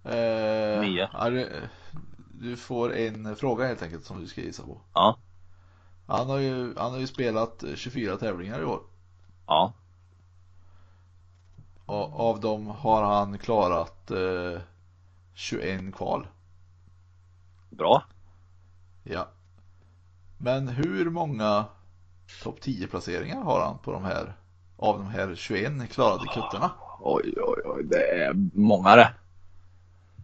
Speaker 1: Eh,
Speaker 2: Nio.
Speaker 1: ja, du, du får en fråga helt enkelt som du ska gissa på.
Speaker 2: Ja.
Speaker 1: Han har ju, han har ju spelat 24 tävlingar i år.
Speaker 2: Ja.
Speaker 1: Och av dem har han klarat eh, 21 kval.
Speaker 2: Bra.
Speaker 1: Ja. Men hur många topp 10 placeringar har han på de här av de här 21 klarade kuttarna?
Speaker 2: Oj, oj, oj. Det är många det.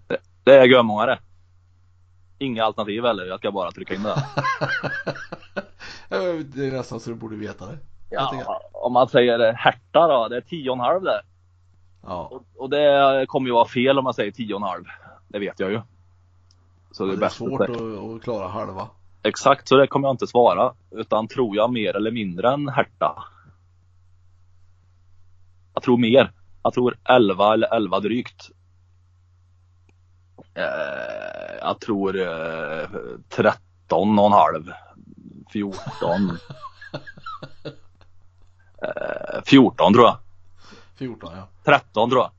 Speaker 2: Det, det är görmånga det. Inga alternativ heller. Jag ska bara trycka in det.
Speaker 1: Det är nästan så du borde veta det.
Speaker 2: Ja, om man säger Herta då. Det är 10,5 det.
Speaker 1: Ja,
Speaker 2: Och, och det kommer ju vara fel om man säger 10,5. Det vet jag ju. Så det är,
Speaker 1: det är svårt
Speaker 2: att
Speaker 1: att klara halva.
Speaker 2: Exakt, så det kommer jag inte svara. Utan tror jag mer eller mindre än Herta. Jag tror mer. Jag tror 11 eller 11 drygt. Eh, jag tror eh, 13 och en halv. 14. Eh, 14 tror jag.
Speaker 1: 14 ja.
Speaker 2: 13 tror jag.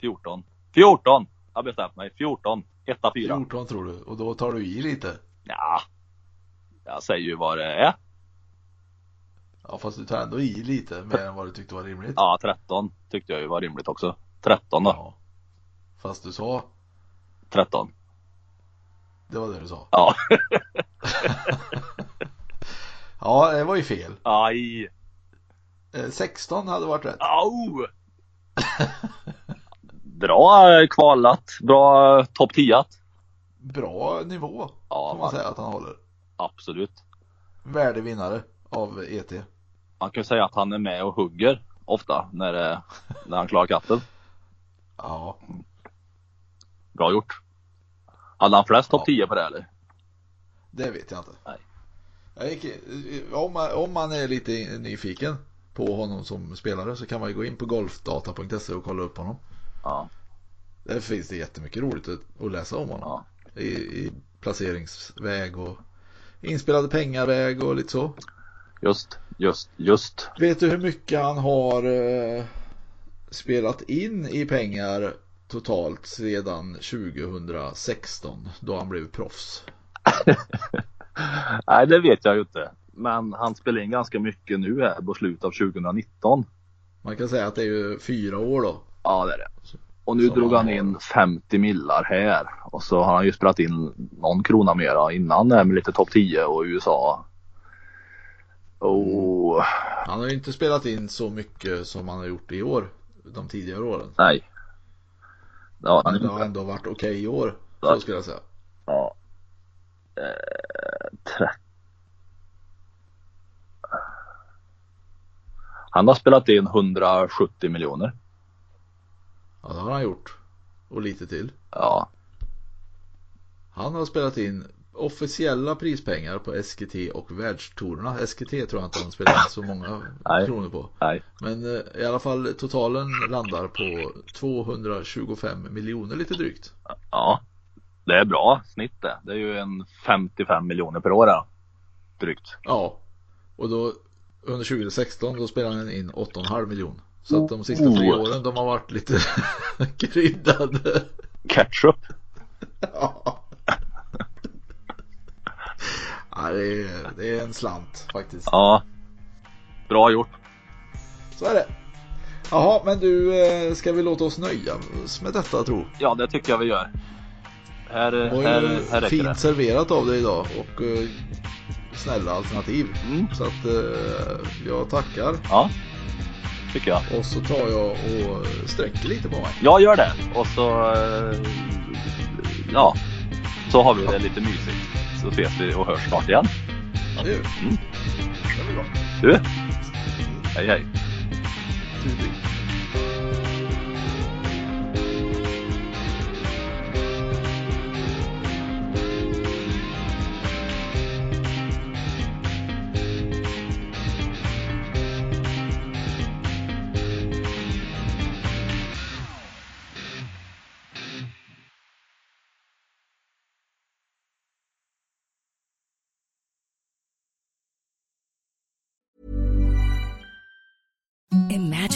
Speaker 2: 14. 14! Jag har bestämt mig. 14. Etta, fyra.
Speaker 1: 14 tror du och då tar du i lite.
Speaker 2: Ja. Jag säger ju vad det är.
Speaker 1: Ja fast du tar ändå i lite mer än vad du tyckte var rimligt.
Speaker 2: Ja, 13 tyckte jag ju var rimligt också. 13 då.
Speaker 1: Ja. Fast du sa,
Speaker 2: 13.
Speaker 1: det var det du sa.
Speaker 2: Ja.
Speaker 1: Ja, det var ju fel.
Speaker 2: Aj.
Speaker 1: Eh, 16 hade varit rätt.
Speaker 2: Au! Bra eh, kvalat. Bra topp 10
Speaker 1: Bra nivå
Speaker 2: Ja,
Speaker 1: får man
Speaker 2: man-
Speaker 1: säga att han håller.
Speaker 2: Absolut.
Speaker 1: Värdevinnare av ET.
Speaker 2: Man kan ju säga att han är med och hugger ofta när, det- när han klarar katten.
Speaker 1: Ja,
Speaker 2: Bra gjort. Hade han flest topp
Speaker 1: Ja.
Speaker 2: 10 på det eller?
Speaker 1: det vet jag inte.
Speaker 2: Nej.
Speaker 1: Jag gick, om, man, om man är lite nyfiken på honom som spelare så kan man ju gå in på golfdata.se och kolla upp honom.
Speaker 2: Ja.
Speaker 1: Där finns det jättemycket roligt att, att läsa om honom.
Speaker 2: Ja.
Speaker 1: I, I placeringsväg och inspelade pengarväg och lite så.
Speaker 2: Just, just, just.
Speaker 1: Vet du hur mycket han har eh, spelat in i pengar totalt sedan 2016 då han blev proffs?
Speaker 2: Nej, det vet jag ju inte. Men han spelar in ganska mycket nu här på slutet av 2019.
Speaker 1: Man kan säga att det är ju fyra år då.
Speaker 2: Ja, det är det. Och nu
Speaker 1: Som
Speaker 2: drog
Speaker 1: han
Speaker 2: in 50 millar här. Och så har han ju spelat in någon krona mera innan med lite topp 10 och USA. Och
Speaker 1: Han har ju inte spelat in så mycket som han har gjort i år. De tidigare åren.
Speaker 2: nej. Ja,
Speaker 1: det har ändå varit okej i år.
Speaker 2: Ja.
Speaker 1: Så skulle jag säga.
Speaker 2: ja. Eh, Han har spelat in 170 miljoner.
Speaker 1: Ja det har han gjort. Och lite till.
Speaker 2: Ja,
Speaker 1: Han har spelat in officiella prispengar på SKT och världstourerna. SKT tror jag inte han spelar så många
Speaker 2: Nej.
Speaker 1: kronor på.
Speaker 2: nej.
Speaker 1: Men eh, i alla fall totalen landar på 225 miljoner lite drygt.
Speaker 2: Ja, det är bra snitt det. Det är ju en 55 miljoner per år. Då. Drygt.
Speaker 1: Ja. Och då under 2016 då spelade han in 8,5 miljoner. Så att de sista tre
Speaker 2: Oh.
Speaker 1: åren de har varit lite kryddade.
Speaker 2: Ketchup.
Speaker 1: Ja. Ja, det, är, det är en slant faktiskt.
Speaker 2: Ja. Bra gjort.
Speaker 1: Så är det. Jaha, men du, eh, ska vi låta oss nöja oss med detta tro?
Speaker 2: Ja, det tycker jag vi gör. Här,
Speaker 1: var
Speaker 2: här, här räcker
Speaker 1: fint
Speaker 2: det.
Speaker 1: serverat av dig idag och eh, snälla alternativ.
Speaker 2: Mm.
Speaker 1: Så att eh, jag tackar
Speaker 2: Ja, tycker jag.
Speaker 1: och så tar jag och sträcker lite på mig.
Speaker 2: Jag gör det och så ja, så har vi det lite mysigt. Så ses vi och hörs snart igen.
Speaker 1: Ja, det gör vi.
Speaker 2: Mm.
Speaker 1: Det blir bra.
Speaker 2: Du, hej hej.
Speaker 1: Tydligt.